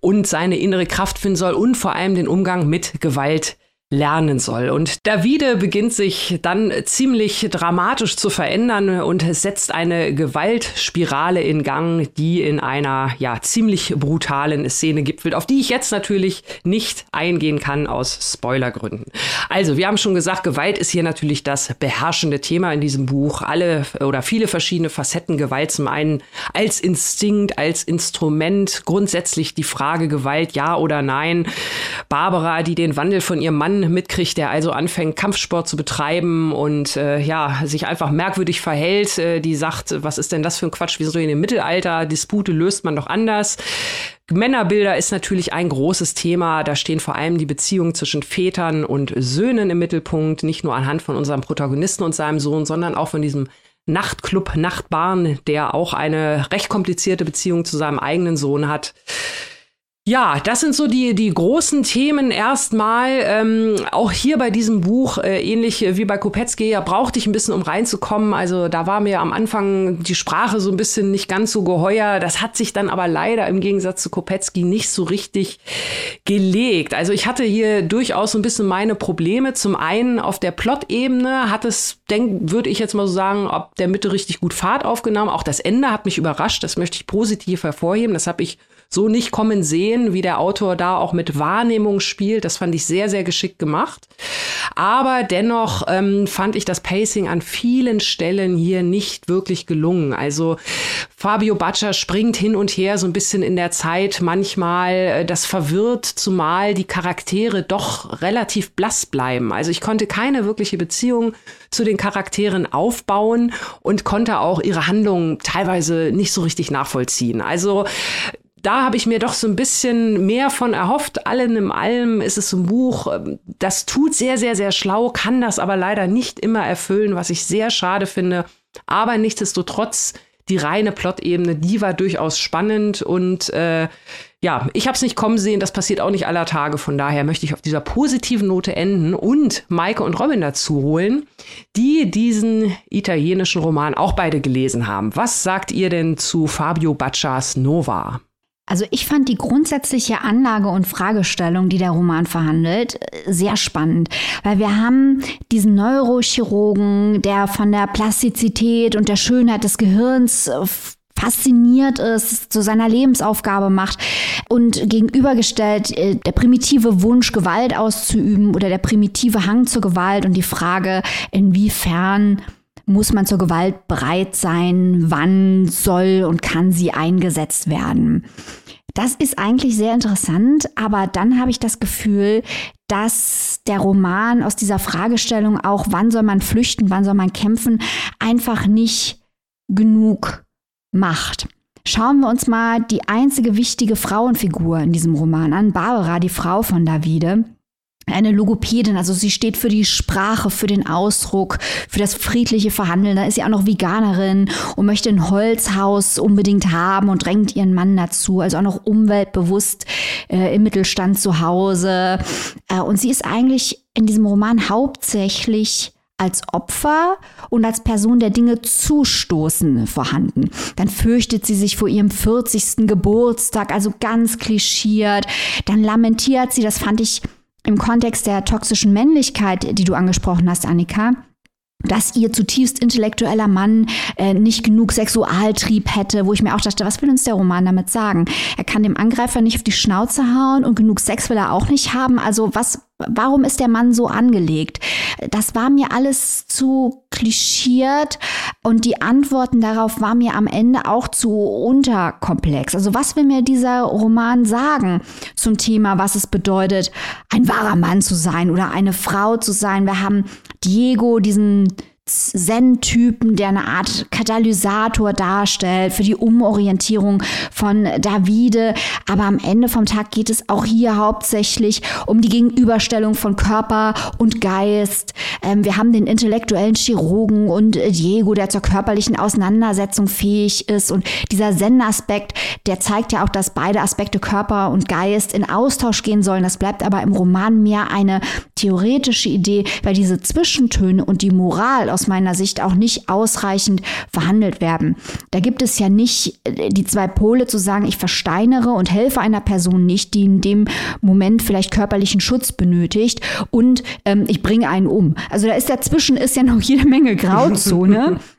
und seine innere Kraft finden soll und vor allem den Umgang mit Gewalt lernen soll. Und Davide beginnt sich dann ziemlich dramatisch zu verändern und setzt eine Gewaltspirale in Gang, die in einer ja ziemlich brutalen Szene gipfelt, auf die ich jetzt natürlich nicht eingehen kann aus Spoilergründen. Also, wir haben schon gesagt, Gewalt ist hier natürlich das beherrschende Thema in diesem Buch. Alle oder viele verschiedene Facetten Gewalt zum einen als Instinkt, als Instrument, grundsätzlich die Frage Gewalt ja oder nein. Barbara, die den Wandel von ihrem Mann mitkriegt, der also anfängt, Kampfsport zu betreiben und äh, ja, sich einfach merkwürdig verhält, äh, die sagt, was ist denn das für ein Quatsch, wieso in dem Mittelalter, Dispute löst man doch anders. Männerbilder ist natürlich ein großes Thema. Da stehen vor allem die Beziehungen zwischen Vätern und Söhnen im Mittelpunkt, nicht nur anhand von unserem Protagonisten und seinem Sohn, sondern auch von diesem Nachtclub Nachtbahn, der auch eine recht komplizierte Beziehung zu seinem eigenen Sohn hat. Ja, das sind so die, die großen Themen erstmal. Ähm, auch hier bei diesem Buch, äh, ähnlich wie bei Kopetzky, ja, brauchte ich ein bisschen, um reinzukommen. Also da war mir am Anfang die Sprache so ein bisschen nicht ganz so geheuer. Das hat sich dann aber leider im Gegensatz zu Kopetzky nicht so richtig gelegt. Also ich hatte hier durchaus so ein bisschen meine Probleme. Zum einen auf der Plot-Ebene hat es, denk, würde ich jetzt mal so sagen, ob der Mitte richtig gut Fahrt aufgenommen. Auch das Ende hat mich überrascht. Das möchte ich positiv hervorheben. Das habe ich so nicht kommen sehen, wie der Autor da auch mit Wahrnehmung spielt. Das fand ich sehr, sehr geschickt gemacht. Aber dennoch ähm, fand ich das Pacing an vielen Stellen hier nicht wirklich gelungen. Also Fabio Baccia springt hin und her so ein bisschen in der Zeit manchmal. Äh, das verwirrt, zumal die Charaktere doch relativ blass bleiben. Also ich konnte keine wirkliche Beziehung zu den Charakteren aufbauen und konnte auch ihre Handlungen teilweise nicht so richtig nachvollziehen. Also da habe ich mir doch so ein bisschen mehr von erhofft. Allen im allem ist es ein Buch, ähm, das tut sehr, sehr, sehr schlau, kann das aber leider nicht immer erfüllen, was ich sehr schade finde. Aber nichtsdestotrotz, die reine Plot-Ebene, die war durchaus spannend und äh, ja, ich habe es nicht kommen sehen, das passiert auch nicht aller Tage. Von daher möchte ich auf dieser positiven Note enden und Maike und Robin dazu holen, die diesen italienischen Roman auch beide gelesen haben. Was sagt ihr denn zu Fabio Baccias Nova? Also ich fand die grundsätzliche Anlage und Fragestellung, die der Roman verhandelt, sehr spannend, weil wir haben diesen Neurochirurgen, der von der Plastizität und der Schönheit des Gehirns äh, fasziniert ist, zu seiner Lebensaufgabe macht und gegenübergestellt äh, der primitive Wunsch, Gewalt auszuüben oder der primitive Hang zur Gewalt und die Frage, inwiefern muss man zur Gewalt bereit sein? Wann soll und kann sie eingesetzt werden? Das ist eigentlich sehr interessant, aber dann habe ich das Gefühl, dass der Roman aus dieser Fragestellung auch, wann soll man flüchten, wann soll man kämpfen, einfach nicht genug macht. Schauen wir uns mal die einzige wichtige Frauenfigur in diesem Roman an, Barbara, die Frau von Davide eine Logopädin, also sie steht für die Sprache, für den Ausdruck, für das friedliche Verhandeln. Da ist sie auch noch Veganerin und möchte ein Holzhaus unbedingt haben und drängt ihren Mann dazu. Also auch noch umweltbewusst äh, im Mittelstand zu Hause. Äh, und sie ist eigentlich in diesem Roman hauptsächlich als Opfer und als Person der Dinge zustoßen vorhanden. Dann fürchtet sie sich vor ihrem 40. Geburtstag, also ganz klischiert. Dann lamentiert sie, das fand ich im Kontext der toxischen Männlichkeit, die du angesprochen hast, Annika, dass ihr zutiefst intellektueller Mann äh, nicht genug Sexualtrieb hätte, wo ich mir auch dachte, was will uns der Roman damit sagen? Er kann dem Angreifer nicht auf die Schnauze hauen und genug Sex will er auch nicht haben. Also was warum ist der Mann so angelegt? Das war mir alles zu klischiert und die Antworten darauf waren mir am Ende auch zu unterkomplex. Also was will mir dieser Roman sagen zum Thema, was es bedeutet, ein wahrer Mann zu sein oder eine Frau zu sein? Wir haben Diego, diesen Zen-Typen, der eine Art Katalysator darstellt für die Umorientierung von Davide. Aber am Ende vom Tag geht es auch hier hauptsächlich um die Gegenüberstellung von Körper und Geist. Ähm, wir haben den intellektuellen Chirurgen und Diego, der zur körperlichen Auseinandersetzung fähig ist. Und dieser Zen-Aspekt, der zeigt ja auch, dass beide Aspekte Körper und Geist in Austausch gehen sollen. Das bleibt aber im Roman mehr eine theoretische Idee, weil diese Zwischentöne und die Moral aus meiner Sicht auch nicht ausreichend verhandelt werden. Da gibt es ja nicht äh, die zwei Pole zu sagen, ich versteinere und helfe einer Person nicht, die in dem Moment vielleicht körperlichen Schutz benötigt und ähm, ich bringe einen um. Also da ist dazwischen ist ja noch jede Menge Grauzone. [LAUGHS]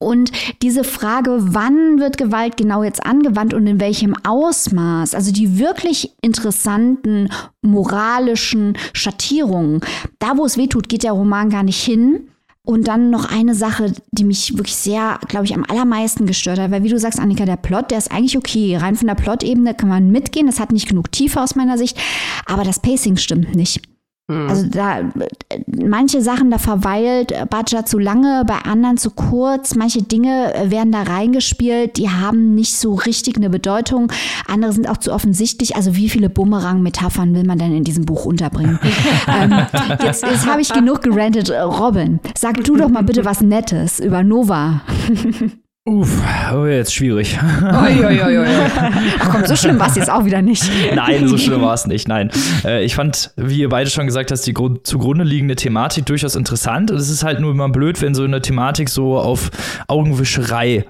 Und diese Frage, wann wird Gewalt genau jetzt angewandt und in welchem Ausmaß, also die wirklich interessanten moralischen Schattierungen, da wo es weh tut, geht der Roman gar nicht hin. Und dann noch eine Sache, die mich wirklich sehr, glaube ich, am allermeisten gestört hat, weil wie du sagst, Annika, der Plot, der ist eigentlich okay. Rein von der Plot-Ebene kann man mitgehen. Das hat nicht genug Tiefe aus meiner Sicht, aber das Pacing stimmt nicht. Mhm. Also da manche Sachen, da verweilt Badger zu lange, bei anderen zu kurz. Manche Dinge werden da reingespielt, die haben nicht so richtig eine Bedeutung. Andere sind auch zu offensichtlich. Also wie viele Bumerang-Metaphern will man denn in diesem Buch unterbringen? [LAUGHS] ähm, jetzt jetzt habe ich genug gerantet. Robin, sag du doch mal bitte was Nettes über Nova. [LAUGHS] Uff, oh, jetzt schwierig. Oi, oi, oi, [LAUGHS] Ach komm, so schlimm war es jetzt auch wieder nicht. Nein, so schlimm war es nicht. Nein. Äh, ich fand, wie ihr beide schon gesagt habt, die zugrunde liegende Thematik durchaus interessant. Und es ist halt nur immer blöd, wenn so eine Thematik so auf Augenwischerei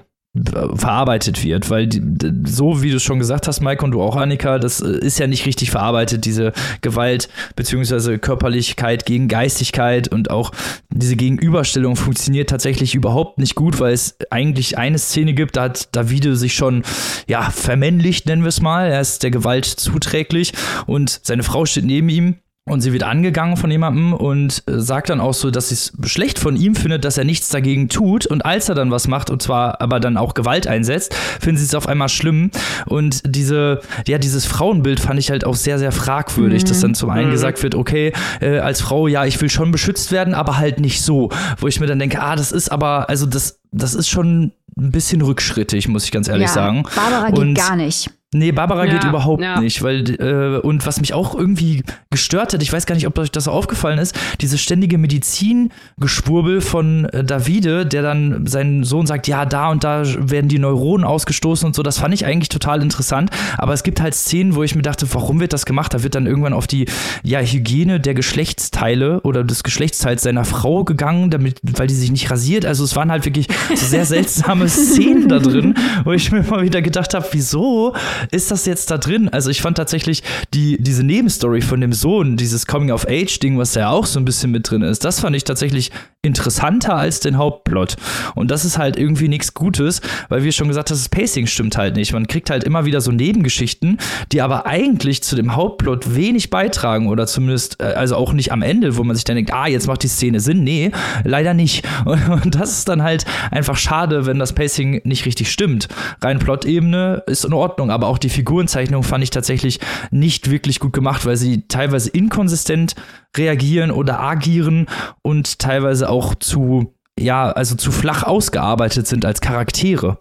verarbeitet wird, weil die, so wie du schon gesagt hast, Mike und du auch Annika, das äh, ist ja nicht richtig verarbeitet, diese Gewalt beziehungsweise Körperlichkeit gegen Geistigkeit und auch diese Gegenüberstellung funktioniert tatsächlich überhaupt nicht gut, weil es eigentlich eine Szene gibt, da hat Davide sich schon ja vermännlicht, nennen wir es mal, er ist der Gewalt zuträglich und seine Frau steht neben ihm und sie wird angegangen von jemandem und äh, sagt dann auch so, dass sie es schlecht von ihm findet, dass er nichts dagegen tut. Und als er dann was macht, und zwar aber dann auch Gewalt einsetzt, finden sie es auf einmal schlimm. Und diese, ja, dieses Frauenbild fand ich halt auch sehr, sehr fragwürdig, mhm. dass dann zum einen mhm. gesagt wird, okay, äh, als Frau, ja, ich will schon beschützt werden, aber halt nicht so. Wo ich mir dann denke, ah, das ist aber, also das, das ist schon ein bisschen rückschrittig, muss ich ganz ehrlich ja, sagen. Barbara geht gar nicht. Nee, Barbara ja, geht überhaupt ja. nicht, weil äh, und was mich auch irgendwie gestört hat, ich weiß gar nicht, ob euch das aufgefallen ist, diese ständige Medizingeschwurbel von äh, Davide, der dann seinen Sohn sagt, ja, da und da werden die Neuronen ausgestoßen und so, das fand ich eigentlich total interessant, aber es gibt halt Szenen, wo ich mir dachte, warum wird das gemacht? Da wird dann irgendwann auf die ja, Hygiene der Geschlechtsteile oder des Geschlechtsteils seiner Frau gegangen, damit weil die sich nicht rasiert, also es waren halt wirklich so sehr [LAUGHS] seltsame Szenen da drin, wo ich mir mal wieder gedacht habe, wieso ist das jetzt da drin? Also ich fand tatsächlich die, diese Nebenstory von dem Sohn, dieses Coming-of-Age-Ding, was da ja auch so ein bisschen mit drin ist, das fand ich tatsächlich interessanter als den Hauptplot. Und das ist halt irgendwie nichts Gutes, weil wir schon gesagt haben, das Pacing stimmt halt nicht. Man kriegt halt immer wieder so Nebengeschichten, die aber eigentlich zu dem Hauptplot wenig beitragen oder zumindest, äh, also auch nicht am Ende, wo man sich dann denkt, ah, jetzt macht die Szene Sinn. Nee, leider nicht. [LAUGHS] Und das ist dann halt einfach schade, wenn das Pacing nicht richtig stimmt. Rein Plot-Ebene ist in Ordnung, aber auch die Figurenzeichnung fand ich tatsächlich nicht wirklich gut gemacht, weil sie teilweise inkonsistent reagieren oder agieren und teilweise auch zu, ja, also zu flach ausgearbeitet sind als Charaktere.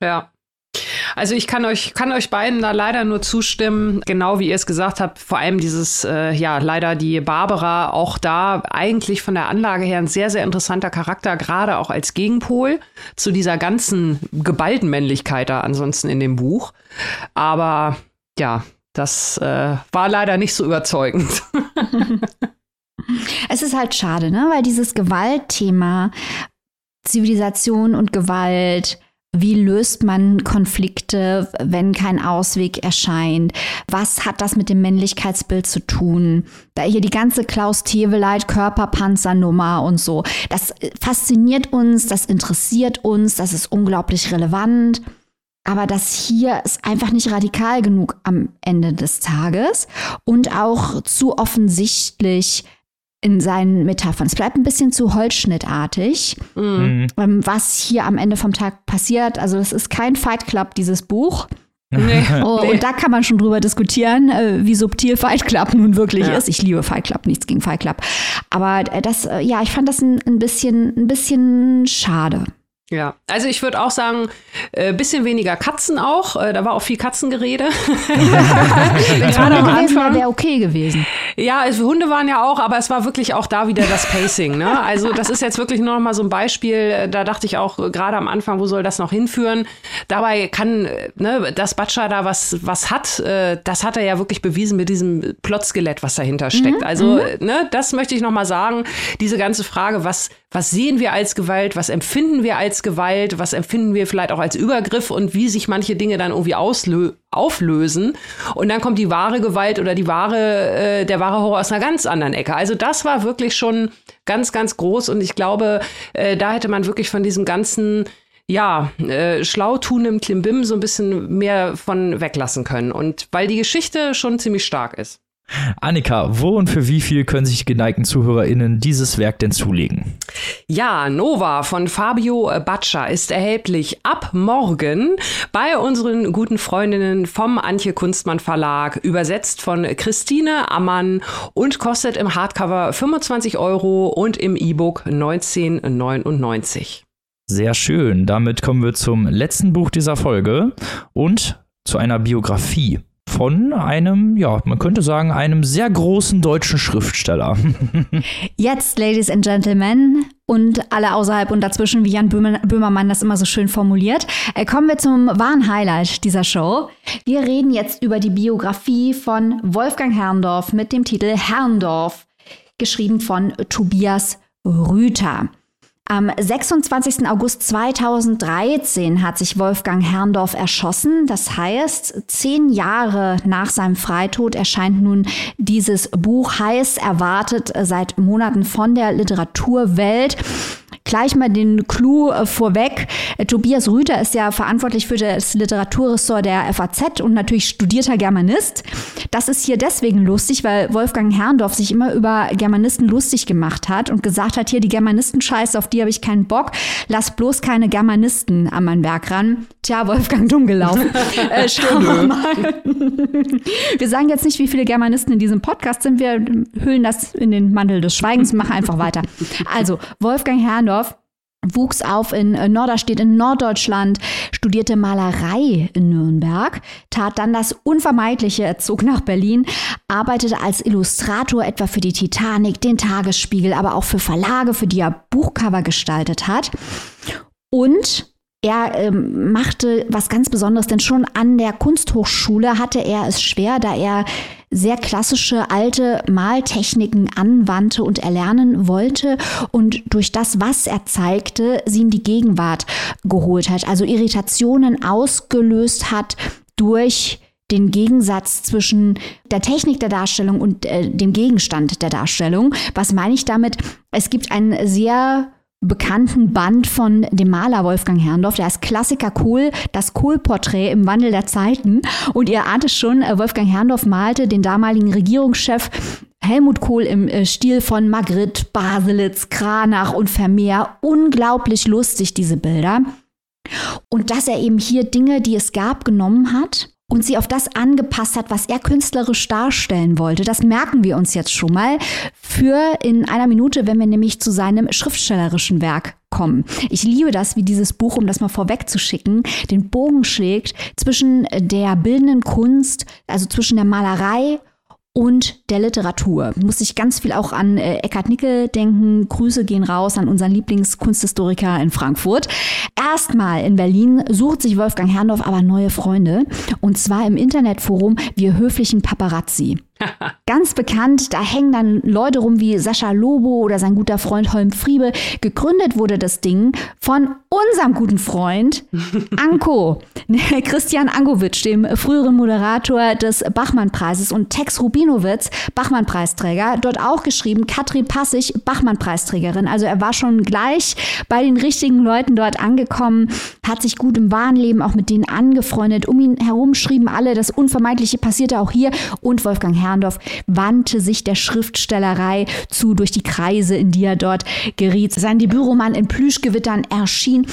Ja, also ich kann euch, kann euch beiden da leider nur zustimmen, genau wie ihr es gesagt habt, vor allem dieses, äh, ja, leider die Barbara, auch da eigentlich von der Anlage her ein sehr, sehr interessanter Charakter, gerade auch als Gegenpol zu dieser ganzen geballten Männlichkeit da ansonsten in dem Buch. Aber ja, das äh, war leider nicht so überzeugend. [LAUGHS] es ist halt schade, ne? Weil dieses Gewaltthema, Zivilisation und Gewalt, wie löst man Konflikte, wenn kein Ausweg erscheint? Was hat das mit dem Männlichkeitsbild zu tun? Da hier die ganze Klaus Teweleit Körperpanzernummer und so. Das fasziniert uns, das interessiert uns, das ist unglaublich relevant. aber das hier ist einfach nicht radikal genug am Ende des Tages und auch zu offensichtlich in seinen Metaphern. Es bleibt ein bisschen zu holzschnittartig, mhm. Ähm, was hier am Ende vom Tag passiert. Also es ist kein Fight Club, dieses Buch. Nee, [LAUGHS] oh, nee. Und da kann man schon drüber diskutieren, äh, wie subtil Fight Club nun wirklich ja. ist. Ich liebe Fight Club, nichts gegen Fight Club. Aber äh, das, äh, ja, ich fand das ein, ein bisschen, ein bisschen schade. Ja, also ich würde auch sagen, äh, bisschen weniger Katzen auch. Äh, da war auch viel Katzengerede. [LAUGHS] Es Hunde gewesen wäre, okay gewesen. Ja, also Hunde waren ja auch, aber es war wirklich auch da wieder das Pacing. Ne? Also das ist jetzt wirklich nur noch mal so ein Beispiel. Da dachte ich auch gerade am Anfang, wo soll das noch hinführen? Dabei kann, ne, dass Batscha da was, was hat, äh, das hat er ja wirklich bewiesen mit diesem Plotskelett, was dahinter steckt. Mhm. Also mhm. ne, das möchte ich noch mal sagen. Diese ganze Frage, was, was sehen wir als Gewalt, was empfinden wir als Gewalt, was empfinden wir vielleicht auch als Übergriff und wie sich manche Dinge dann irgendwie auflösen. Und dann kommt die wahre Gewalt oder die wahre, äh, der wahre Horror aus einer ganz anderen Ecke. Also das war wirklich schon ganz, ganz groß und ich glaube, äh, da hätte man wirklich von diesem ganzen ja, äh, schlau tun im Klimbim so ein bisschen mehr von weglassen können. Und weil die Geschichte schon ziemlich stark ist. Annika, wo und für wie viel können sich die geneigten ZuhörerInnen dieses Werk denn zulegen? Ja, Nova von Fabio Baccia ist erhältlich ab morgen bei unseren guten Freundinnen vom Antje Kunstmann Verlag, übersetzt von Christine Ammann und kostet im Hardcover 25 Euro und im E-Book 19,99. Sehr schön. Damit kommen wir zum letzten Buch dieser Folge und zu einer Biografie von einem, ja, man könnte sagen, einem sehr großen deutschen Schriftsteller. [LAUGHS] Jetzt, Ladies and Gentlemen, und alle außerhalb und dazwischen, wie Jan Böhmermann das immer so schön formuliert. Äh, kommen wir zum wahren Highlight dieser Show. Wir reden jetzt über die Biografie von Wolfgang Herrndorf mit dem Titel Herrndorf, geschrieben von Tobias Rüther. Am 26. August 2013 hat sich Wolfgang Herrndorf erschossen. Das heißt, zehn Jahre nach seinem Freitod erscheint nun dieses Buch heiß erwartet seit Monaten von der Literaturwelt. Gleich mal den Clou äh, vorweg. Äh, Tobias Rüther ist ja verantwortlich für das Literaturressort der FAZ und natürlich studierter Germanist. Das ist hier deswegen lustig, weil Wolfgang Herrndorf sich immer über Germanisten lustig gemacht hat und gesagt hat, hier die Germanisten-Scheiße, auf die habe ich keinen Bock. Lass bloß keine Germanisten an mein Werk ran. Tja, Wolfgang dumm gelaufen. [LAUGHS] äh, schauen wir mal. wir sagen jetzt nicht, wie viele Germanisten in diesem Podcast sind. Wir hüllen das in den Mantel des Schweigens, machen einfach weiter. Also, Wolfgang Herrndorf wuchs auf in äh, Norderstedt in Norddeutschland, studierte Malerei in Nürnberg, tat dann das Unvermeidliche, zog nach Berlin, arbeitete als Illustrator etwa für die Titanic, den Tagesspiegel, aber auch für Verlage, für die er Buchcover gestaltet hat. Und er ähm, machte was ganz Besonderes, denn schon an der Kunsthochschule hatte er es schwer, da er sehr klassische alte Maltechniken anwandte und erlernen wollte und durch das, was er zeigte, sie in die Gegenwart geholt hat, also Irritationen ausgelöst hat durch den Gegensatz zwischen der Technik der Darstellung und äh, dem Gegenstand der Darstellung. Was meine ich damit? Es gibt ein sehr bekannten Band von dem Maler Wolfgang Herrndorf, der ist Klassiker Kohl, das Kohl-Porträt im Wandel der Zeiten. Und ihr ahnt es schon, äh, Wolfgang Herrndorf malte den damaligen Regierungschef Helmut Kohl im äh, Stil von Magritte, Baselitz, Kranach und Vermeer. Unglaublich lustig, diese Bilder. Und dass er eben hier Dinge, die es gab, genommen hat und sie auf das angepasst hat, was er künstlerisch darstellen wollte. Das merken wir uns jetzt schon mal für in einer Minute, wenn wir nämlich zu seinem schriftstellerischen Werk kommen. Ich liebe das, wie dieses Buch, um das mal vorwegzuschicken, den Bogen schlägt zwischen der bildenden Kunst, also zwischen der Malerei und der Literatur. Muss ich ganz viel auch an äh, Eckhard Nickel denken. Grüße gehen raus an unseren Lieblingskunsthistoriker in Frankfurt. Erstmal in Berlin sucht sich Wolfgang Herrndorf aber neue Freunde. Und zwar im Internetforum Wir höflichen Paparazzi. Ganz bekannt, da hängen dann Leute rum wie Sascha Lobo oder sein guter Freund Holm Friebe. Gegründet wurde das Ding von unserem guten Freund Anko, [LAUGHS] Christian Angowitsch, dem früheren Moderator des Bachmann-Preises und Tex Rubinowitz, Bachmann-Preisträger. Dort auch geschrieben, Katrin Passig, Bachmann-Preisträgerin. Also er war schon gleich bei den richtigen Leuten dort angekommen, hat sich gut im wahren Leben auch mit denen angefreundet. Um ihn herum schrieben alle, das Unvermeidliche passierte auch hier und Wolfgang Herrndorf wandte sich der Schriftstellerei zu durch die Kreise, in die er dort geriet. Sein Debütroman in Plüschgewittern erschien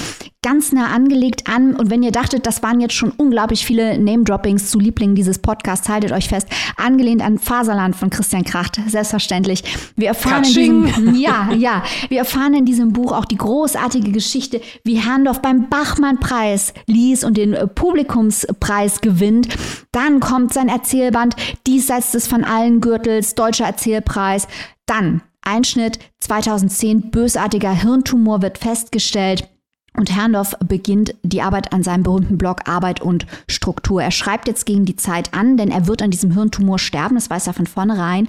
ganz nah angelegt an. Und wenn ihr dachtet, das waren jetzt schon unglaublich viele Name-Droppings zu Lieblingen dieses Podcasts, haltet euch fest, angelehnt an Faserland von Christian Kracht, selbstverständlich. Wir erfahren in diesem, [LAUGHS] ja, ja, wir erfahren in diesem Buch auch die großartige Geschichte, wie Herrndorf beim Bachmann-Preis ließ und den Publikumspreis gewinnt. Dann kommt sein Erzählband Diesseits des von allen Gürtels, Deutscher Erzählpreis. Dann Einschnitt 2010, bösartiger Hirntumor wird festgestellt. Und Herrndorf beginnt die Arbeit an seinem berühmten Blog Arbeit und Struktur. Er schreibt jetzt gegen die Zeit an, denn er wird an diesem Hirntumor sterben, das weiß er von vornherein.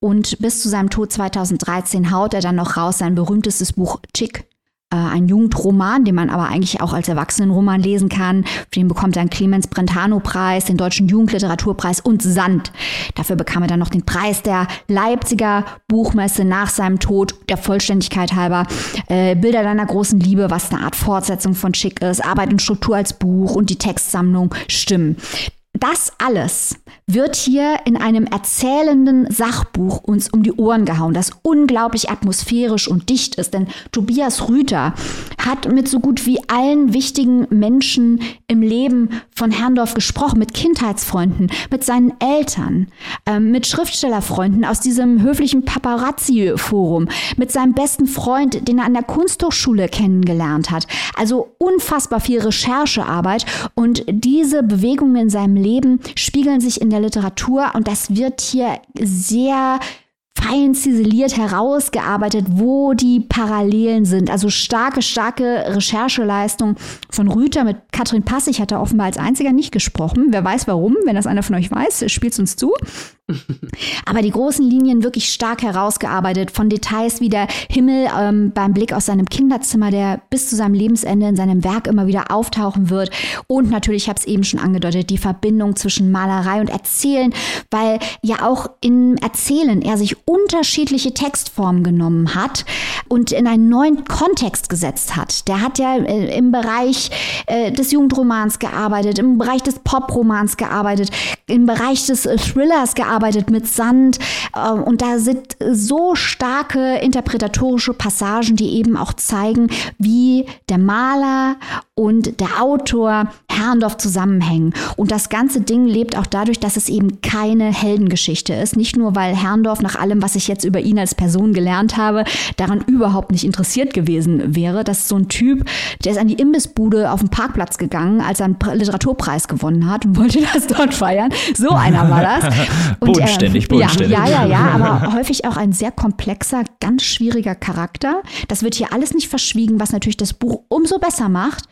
Und bis zu seinem Tod 2013 haut er dann noch raus sein berühmtestes Buch Chick, äh, ein Jugendroman, den man aber eigentlich auch als Erwachsenenroman lesen kann. Für den bekommt er einen Clemens Brentano-Preis, den Deutschen Jugendliteraturpreis und Sand. Dafür bekam er dann noch den Preis der Leipziger Buchmesse nach seinem Tod, der Vollständigkeit halber. Äh, Bilder deiner großen Liebe, was eine Art Fortsetzung von Schick ist, Arbeit und Struktur als Buch und die Textsammlung Stimmen. Das alles wird hier in einem erzählenden Sachbuch uns um die Ohren gehauen, das unglaublich atmosphärisch und dicht ist. Denn Tobias Rüter hat mit so gut wie allen wichtigen Menschen im Leben von Herrndorf gesprochen, mit Kindheitsfreunden, mit seinen Eltern, äh, mit Schriftstellerfreunden aus diesem höflichen Paparazzi-Forum, mit seinem besten Freund, den er an der Kunsthochschule kennengelernt hat. Also unfassbar viel Recherchearbeit und diese Bewegungen in seinem Leben spiegeln sich in der Literatur und das wird hier sehr fein ziseliert herausgearbeitet, wo die Parallelen sind. Also starke, starke Rechercheleistung von Rüter mit Katrin Passig hat er offenbar als einziger nicht gesprochen. Wer weiß warum, wenn das einer von euch weiß, spielt es uns zu. Aber die großen Linien wirklich stark herausgearbeitet, von Details wie der Himmel ähm, beim Blick aus seinem Kinderzimmer, der bis zu seinem Lebensende in seinem Werk immer wieder auftauchen wird. Und natürlich, ich habe es eben schon angedeutet, die Verbindung zwischen Malerei und Erzählen, weil ja auch im Erzählen er sich unterschiedliche Textformen genommen hat und in einen neuen Kontext gesetzt hat. Der hat ja äh, im Bereich äh, des Jugendromans gearbeitet, im Bereich des Popromans gearbeitet, im Bereich des äh, Thrillers gearbeitet gearbeitet mit Sand. Ähm, und da sind so starke interpretatorische Passagen, die eben auch zeigen, wie der Maler und der Autor Herrndorf zusammenhängen. Und das ganze Ding lebt auch dadurch, dass es eben keine Heldengeschichte ist. Nicht nur, weil Herrndorf nach allem, was ich jetzt über ihn als Person gelernt habe, daran überhaupt nicht interessiert gewesen wäre. Das ist so ein Typ, der ist an die Imbissbude auf dem Parkplatz gegangen, als er einen Literaturpreis gewonnen hat und wollte [LAUGHS] das dort feiern. So einer war das. [LAUGHS] Und bodenständig, er, bodenständig. Ja, ja, ja, ja, aber [LAUGHS] häufig auch ein sehr komplexer, ganz schwieriger Charakter. Das wird hier alles nicht verschwiegen, was natürlich das Buch umso besser macht.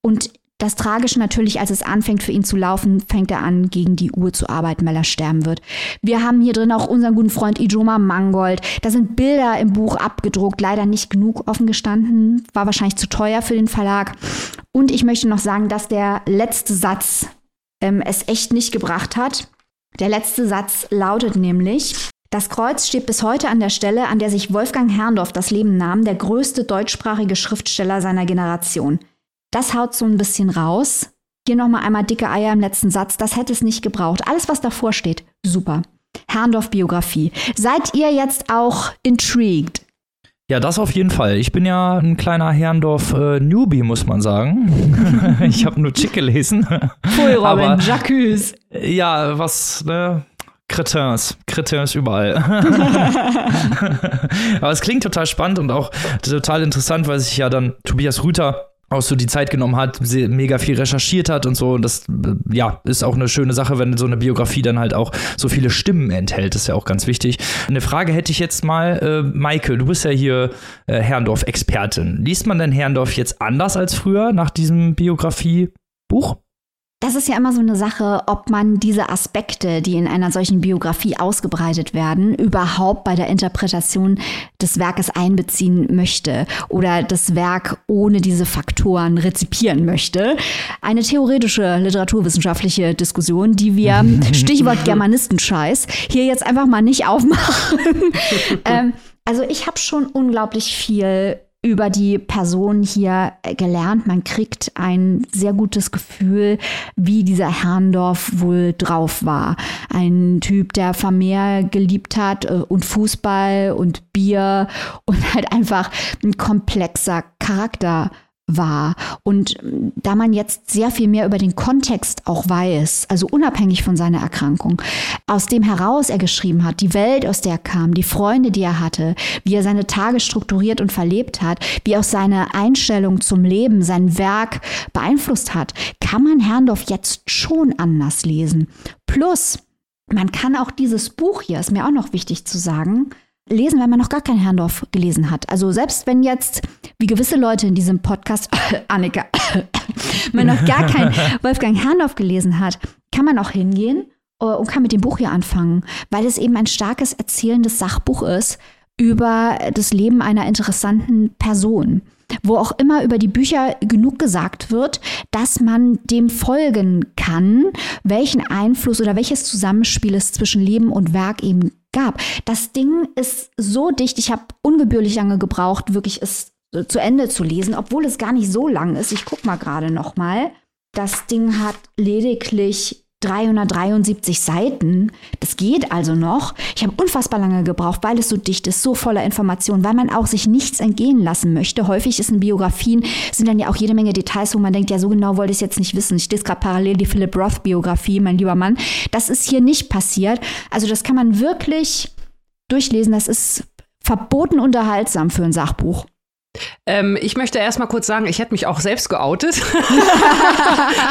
Und das Tragische natürlich, als es anfängt für ihn zu laufen, fängt er an, gegen die Uhr zu arbeiten, weil er sterben wird. Wir haben hier drin auch unseren guten Freund Ijoma Mangold. Da sind Bilder im Buch abgedruckt, leider nicht genug offen gestanden, war wahrscheinlich zu teuer für den Verlag. Und ich möchte noch sagen, dass der letzte Satz ähm, es echt nicht gebracht hat. Der letzte Satz lautet nämlich, das Kreuz steht bis heute an der Stelle, an der sich Wolfgang Herrndorf das Leben nahm, der größte deutschsprachige Schriftsteller seiner Generation. Das haut so ein bisschen raus. Hier nochmal einmal dicke Eier im letzten Satz. Das hätte es nicht gebraucht. Alles, was davor steht, super. Herrndorf-Biografie. Seid ihr jetzt auch intrigued? Ja, das auf jeden Fall. Ich bin ja ein kleiner Herrndorf-Newbie, äh, muss man sagen. [LAUGHS] ich habe nur Chick gelesen. Pfui, Robin, Jacques. Ja, was, ne? Kretins, Kretins überall. [LAUGHS] [LAUGHS] Aber es klingt total spannend und auch total interessant, weil sich ja dann Tobias Rüther auch so die Zeit genommen hat, mega viel recherchiert hat und so. Und das, ja, ist auch eine schöne Sache, wenn so eine Biografie dann halt auch so viele Stimmen enthält. Das ist ja auch ganz wichtig. Eine Frage hätte ich jetzt mal, äh, Maike, du bist ja hier äh, Herrndorf-Expertin. Liest man denn Herrndorf jetzt anders als früher nach diesem Biografiebuch? Das ist ja immer so eine Sache, ob man diese Aspekte, die in einer solchen Biografie ausgebreitet werden, überhaupt bei der Interpretation des Werkes einbeziehen möchte oder das Werk ohne diese Faktoren rezipieren möchte. Eine theoretische literaturwissenschaftliche Diskussion, die wir, [LAUGHS] Stichwort Germanistenscheiß, hier jetzt einfach mal nicht aufmachen. [LAUGHS] ähm, also ich habe schon unglaublich viel über die Person hier äh, gelernt. Man kriegt ein sehr gutes Gefühl, wie dieser Herrndorf wohl drauf war. Ein Typ, der Vermehr geliebt hat äh, und Fußball und Bier und [LAUGHS] halt einfach ein komplexer Charakter war. Und ähm, da man jetzt sehr viel mehr über den Kontext auch weiß, also unabhängig von seiner Erkrankung, aus dem heraus er geschrieben hat, die Welt, aus der er kam, die Freunde, die er hatte, wie er seine Tage strukturiert und verlebt hat, wie auch seine Einstellung zum Leben, sein Werk beeinflusst hat, kann man Herrndorf jetzt schon anders lesen. Plus, man kann auch dieses Buch hier, ist mir auch noch wichtig zu sagen, lesen, wenn man noch gar kein Herrndorf gelesen hat. Also selbst wenn jetzt, wie gewisse Leute in diesem Podcast, [LAUGHS] Annika, [COUGHS] man noch gar kein [LAUGHS] Wolfgang Herrndorf gelesen hat, kann man auch hingehen äh, und kann mit dem Buch hier anfangen, weil es eben ein starkes erzählendes Sachbuch ist über das Leben einer interessanten Person wo auch immer über die Bücher genug gesagt wird, dass man dem folgen kann, welchen Einfluss oder welches Zusammenspiel es zwischen Leben und Werk eben gab. Das Ding ist so dicht, ich habe ungebührlich lange gebraucht, wirklich es zu Ende zu lesen, obwohl es gar nicht so lang ist. Ich gucke mal gerade noch mal. Das Ding hat lediglich 373 Seiten. Das geht also noch. Ich habe unfassbar lange gebraucht, weil es so dicht ist, so voller Informationen, weil man auch sich nichts entgehen lassen möchte. Häufig ist in Biografien sind dann ja auch jede Menge Details, wo man denkt, ja, so genau wollte ich es jetzt nicht wissen. Ich lese gerade parallel die Philip Roth Biografie, mein lieber Mann. Das ist hier nicht passiert. Also das kann man wirklich durchlesen. Das ist verboten unterhaltsam für ein Sachbuch. Ähm, ich möchte erst mal kurz sagen, ich hätte mich auch selbst geoutet. [LAUGHS]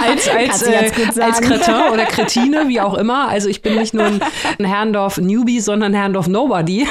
als als, äh, als Kretin oder Kretine, wie auch immer. Also ich bin nicht nur ein, ein Herrndorf-Newbie, sondern Herrndorf-Nobody.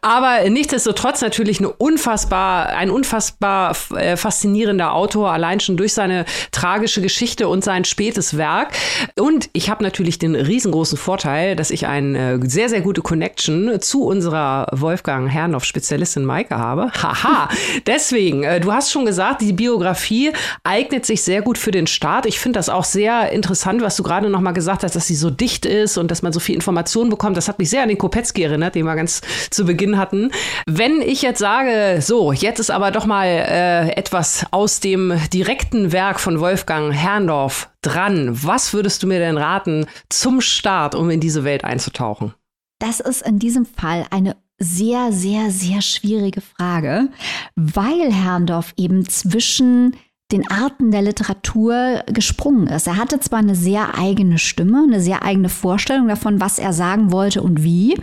Aber nichtsdestotrotz natürlich eine unfassbar, ein unfassbar äh, faszinierender Autor, allein schon durch seine tragische Geschichte und sein spätes Werk. Und ich habe natürlich den riesengroßen Vorteil, dass ich eine äh, sehr, sehr gute Connection zu unserer Wolfgang Herrndorf-Spezialistin Maike habe habe. [LAUGHS] Haha. Deswegen, äh, du hast schon gesagt, die Biografie eignet sich sehr gut für den Start. Ich finde das auch sehr interessant, was du gerade noch mal gesagt hast, dass sie so dicht ist und dass man so viel Informationen bekommt. Das hat mich sehr an den Kopetzky erinnert, den wir ganz zu Beginn hatten. Wenn ich jetzt sage, so, jetzt ist aber doch mal äh, etwas aus dem direkten Werk von Wolfgang Herrndorf dran. Was würdest du mir denn raten zum Start, um in diese Welt einzutauchen? Das ist in diesem Fall eine sehr, sehr, sehr schwierige Frage, weil Herrndorf eben zwischen den Arten der Literatur gesprungen ist. Er hatte zwar eine sehr eigene Stimme, eine sehr eigene Vorstellung davon, was er sagen wollte und wie.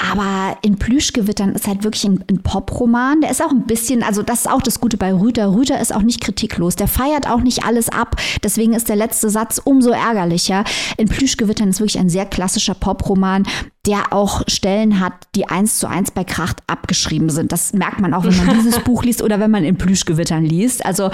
Aber in Plüschgewittern ist halt wirklich ein, ein Poproman. Der ist auch ein bisschen, also das ist auch das Gute bei Rüter. Rüter ist auch nicht kritiklos. Der feiert auch nicht alles ab. Deswegen ist der letzte Satz umso ärgerlicher. In Plüschgewittern ist wirklich ein sehr klassischer Poproman, der auch Stellen hat, die eins zu eins bei Kracht abgeschrieben sind. Das merkt man auch, wenn man [LAUGHS] dieses Buch liest oder wenn man in Plüschgewittern liest. Also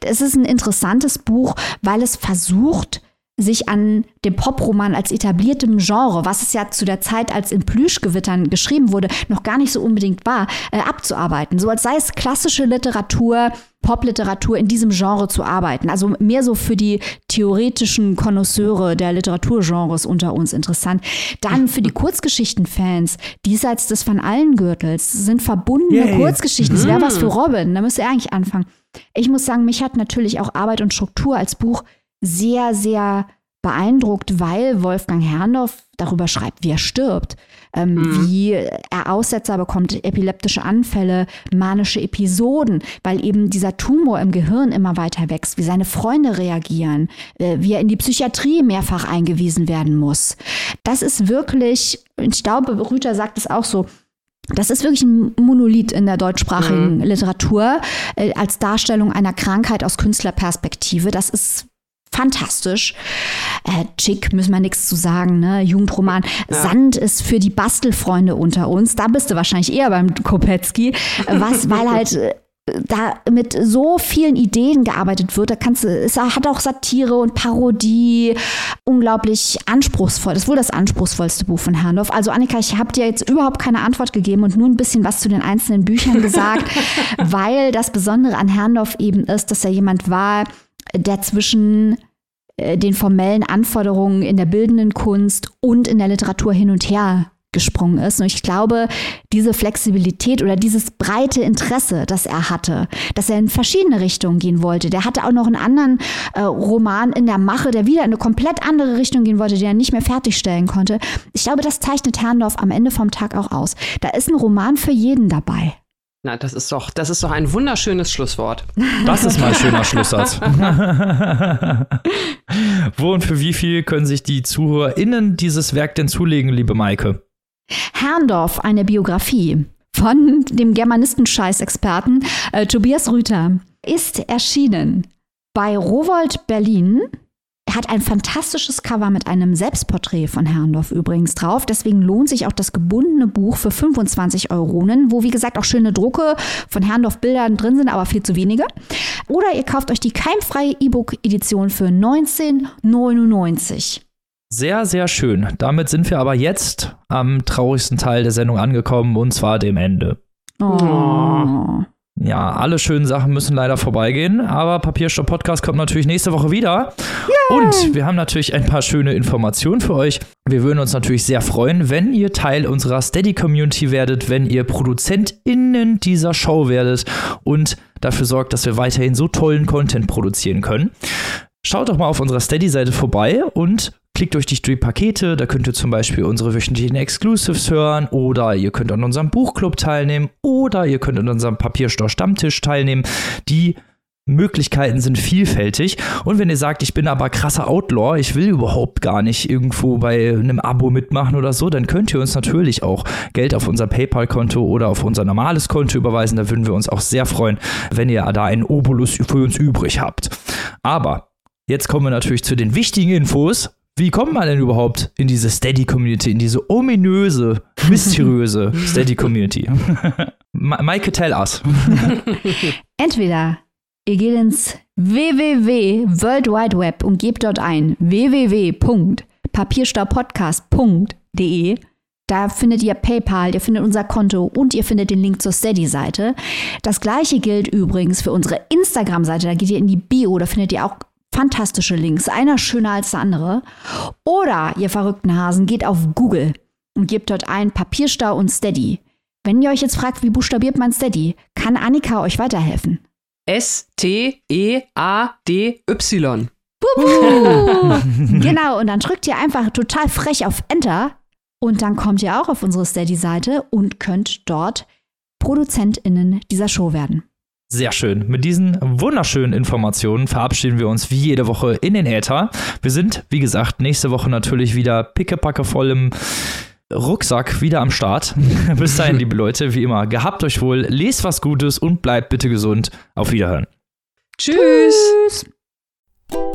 es ist ein interessantes Buch, weil es versucht, sich an dem Poproman als etabliertem Genre, was es ja zu der Zeit, als in Plüschgewittern geschrieben wurde, noch gar nicht so unbedingt war, äh, abzuarbeiten. So als sei es klassische Literatur, Popliteratur in diesem Genre zu arbeiten. Also mehr so für die theoretischen Konnoisseure der Literaturgenres unter uns interessant. Dann für die Kurzgeschichtenfans, diesseits des Van Allen Gürtels, sind verbundene Yay. Kurzgeschichten. Das wäre was für. Robin. Da müsste er eigentlich anfangen. Ich muss sagen, mich hat natürlich auch Arbeit und Struktur als Buch sehr, sehr beeindruckt, weil Wolfgang Herrndorf darüber schreibt, wie er stirbt, ähm, mhm. wie er Aussetzer bekommt, epileptische Anfälle, manische Episoden, weil eben dieser Tumor im Gehirn immer weiter wächst, wie seine Freunde reagieren, äh, wie er in die Psychiatrie mehrfach eingewiesen werden muss. Das ist wirklich, ich glaube, Rüter sagt es auch so, das ist wirklich ein Monolith in der deutschsprachigen mhm. Literatur äh, als Darstellung einer Krankheit aus Künstlerperspektive. Das ist fantastisch. Äh, Chick, müssen wir nichts zu sagen, ne? Jugendroman. Ja. Sand ist für die Bastelfreunde unter uns. Da bist du wahrscheinlich eher beim Kopetzky. Was, weil halt äh, da mit so vielen Ideen gearbeitet wird. Da kannst du, es hat auch Satire und Parodie, unglaublich anspruchsvoll. Das ist wohl das anspruchsvollste Buch von Herrndorf. Also Annika, ich habe dir jetzt überhaupt keine Antwort gegeben und nur ein bisschen was zu den einzelnen Büchern gesagt, [LAUGHS] weil das Besondere an Herrndorf eben ist, dass er jemand war, der zwischen äh, den formellen Anforderungen in der bildenden Kunst und in der Literatur hin und her gesprungen ist. Und ich glaube, diese Flexibilität oder dieses breite Interesse, das er hatte, dass er in verschiedene Richtungen gehen wollte. Der hatte auch noch einen anderen äh, Roman in der Mache, der wieder in eine komplett andere Richtung gehen wollte, den er nicht mehr fertigstellen konnte. Ich glaube, das zeichnet Herrndorf am Ende vom Tag auch aus. Da ist ein Roman für jeden dabei. Na, das ist doch, das ist doch ein wunderschönes Schlusswort. Das ist mal ein schöner Schlusssatz. [LAUGHS] Wo und für wie viel können sich die ZuhörerInnen dieses Werk denn zulegen, liebe Maike? Herrndorf, eine Biografie von dem Germanistenscheiß-Experten äh, Tobias Rüther, ist erschienen bei Rowold Berlin. Er hat ein fantastisches Cover mit einem Selbstporträt von Herrndorf übrigens drauf. Deswegen lohnt sich auch das gebundene Buch für 25 Euronen, wo wie gesagt auch schöne Drucke von Herrndorf Bildern drin sind, aber viel zu wenige. Oder ihr kauft euch die keimfreie E-Book-Edition für 19,99. Sehr, sehr schön. Damit sind wir aber jetzt am traurigsten Teil der Sendung angekommen, und zwar dem Ende. Oh. Ja, alle schönen Sachen müssen leider vorbeigehen, aber Papierstopp Podcast kommt natürlich nächste Woche wieder. Yay. Und wir haben natürlich ein paar schöne Informationen für euch. Wir würden uns natürlich sehr freuen, wenn ihr Teil unserer Steady Community werdet, wenn ihr ProduzentInnen dieser Show werdet und dafür sorgt, dass wir weiterhin so tollen Content produzieren können. Schaut doch mal auf unserer Steady-Seite vorbei und Klickt euch die Pakete, da könnt ihr zum Beispiel unsere wöchentlichen Exclusives hören oder ihr könnt an unserem Buchclub teilnehmen oder ihr könnt an unserem Papierstau Stammtisch teilnehmen. Die Möglichkeiten sind vielfältig. Und wenn ihr sagt, ich bin aber krasser Outlaw, ich will überhaupt gar nicht irgendwo bei einem Abo mitmachen oder so, dann könnt ihr uns natürlich auch Geld auf unser PayPal-Konto oder auf unser normales Konto überweisen. Da würden wir uns auch sehr freuen, wenn ihr da einen Obolus für uns übrig habt. Aber jetzt kommen wir natürlich zu den wichtigen Infos. Wie kommt man denn überhaupt in diese Steady-Community, in diese ominöse, [LAUGHS] mysteriöse Steady-Community? [LAUGHS] Maike, tell us. [LAUGHS] Entweder ihr geht ins www World Wide Web und gebt dort ein www.papierstaupodcast.de. Da findet ihr PayPal, ihr findet unser Konto und ihr findet den Link zur Steady-Seite. Das gleiche gilt übrigens für unsere Instagram-Seite. Da geht ihr in die Bio, da findet ihr auch fantastische Links, einer schöner als der andere. Oder, ihr verrückten Hasen, geht auf Google und gebt dort ein Papierstau und Steady. Wenn ihr euch jetzt fragt, wie buchstabiert man Steady, kann Annika euch weiterhelfen. S-T-E-A-D-Y. [LAUGHS] genau, und dann drückt ihr einfach total frech auf Enter und dann kommt ihr auch auf unsere Steady-Seite und könnt dort ProduzentInnen dieser Show werden. Sehr schön. Mit diesen wunderschönen Informationen verabschieden wir uns wie jede Woche in den Äther. Wir sind, wie gesagt, nächste Woche natürlich wieder pickepacke voll im Rucksack wieder am Start. [LAUGHS] Bis dahin, liebe Leute, wie immer, gehabt euch wohl, lest was Gutes und bleibt bitte gesund. Auf Wiederhören. Tschüss. Tschüss.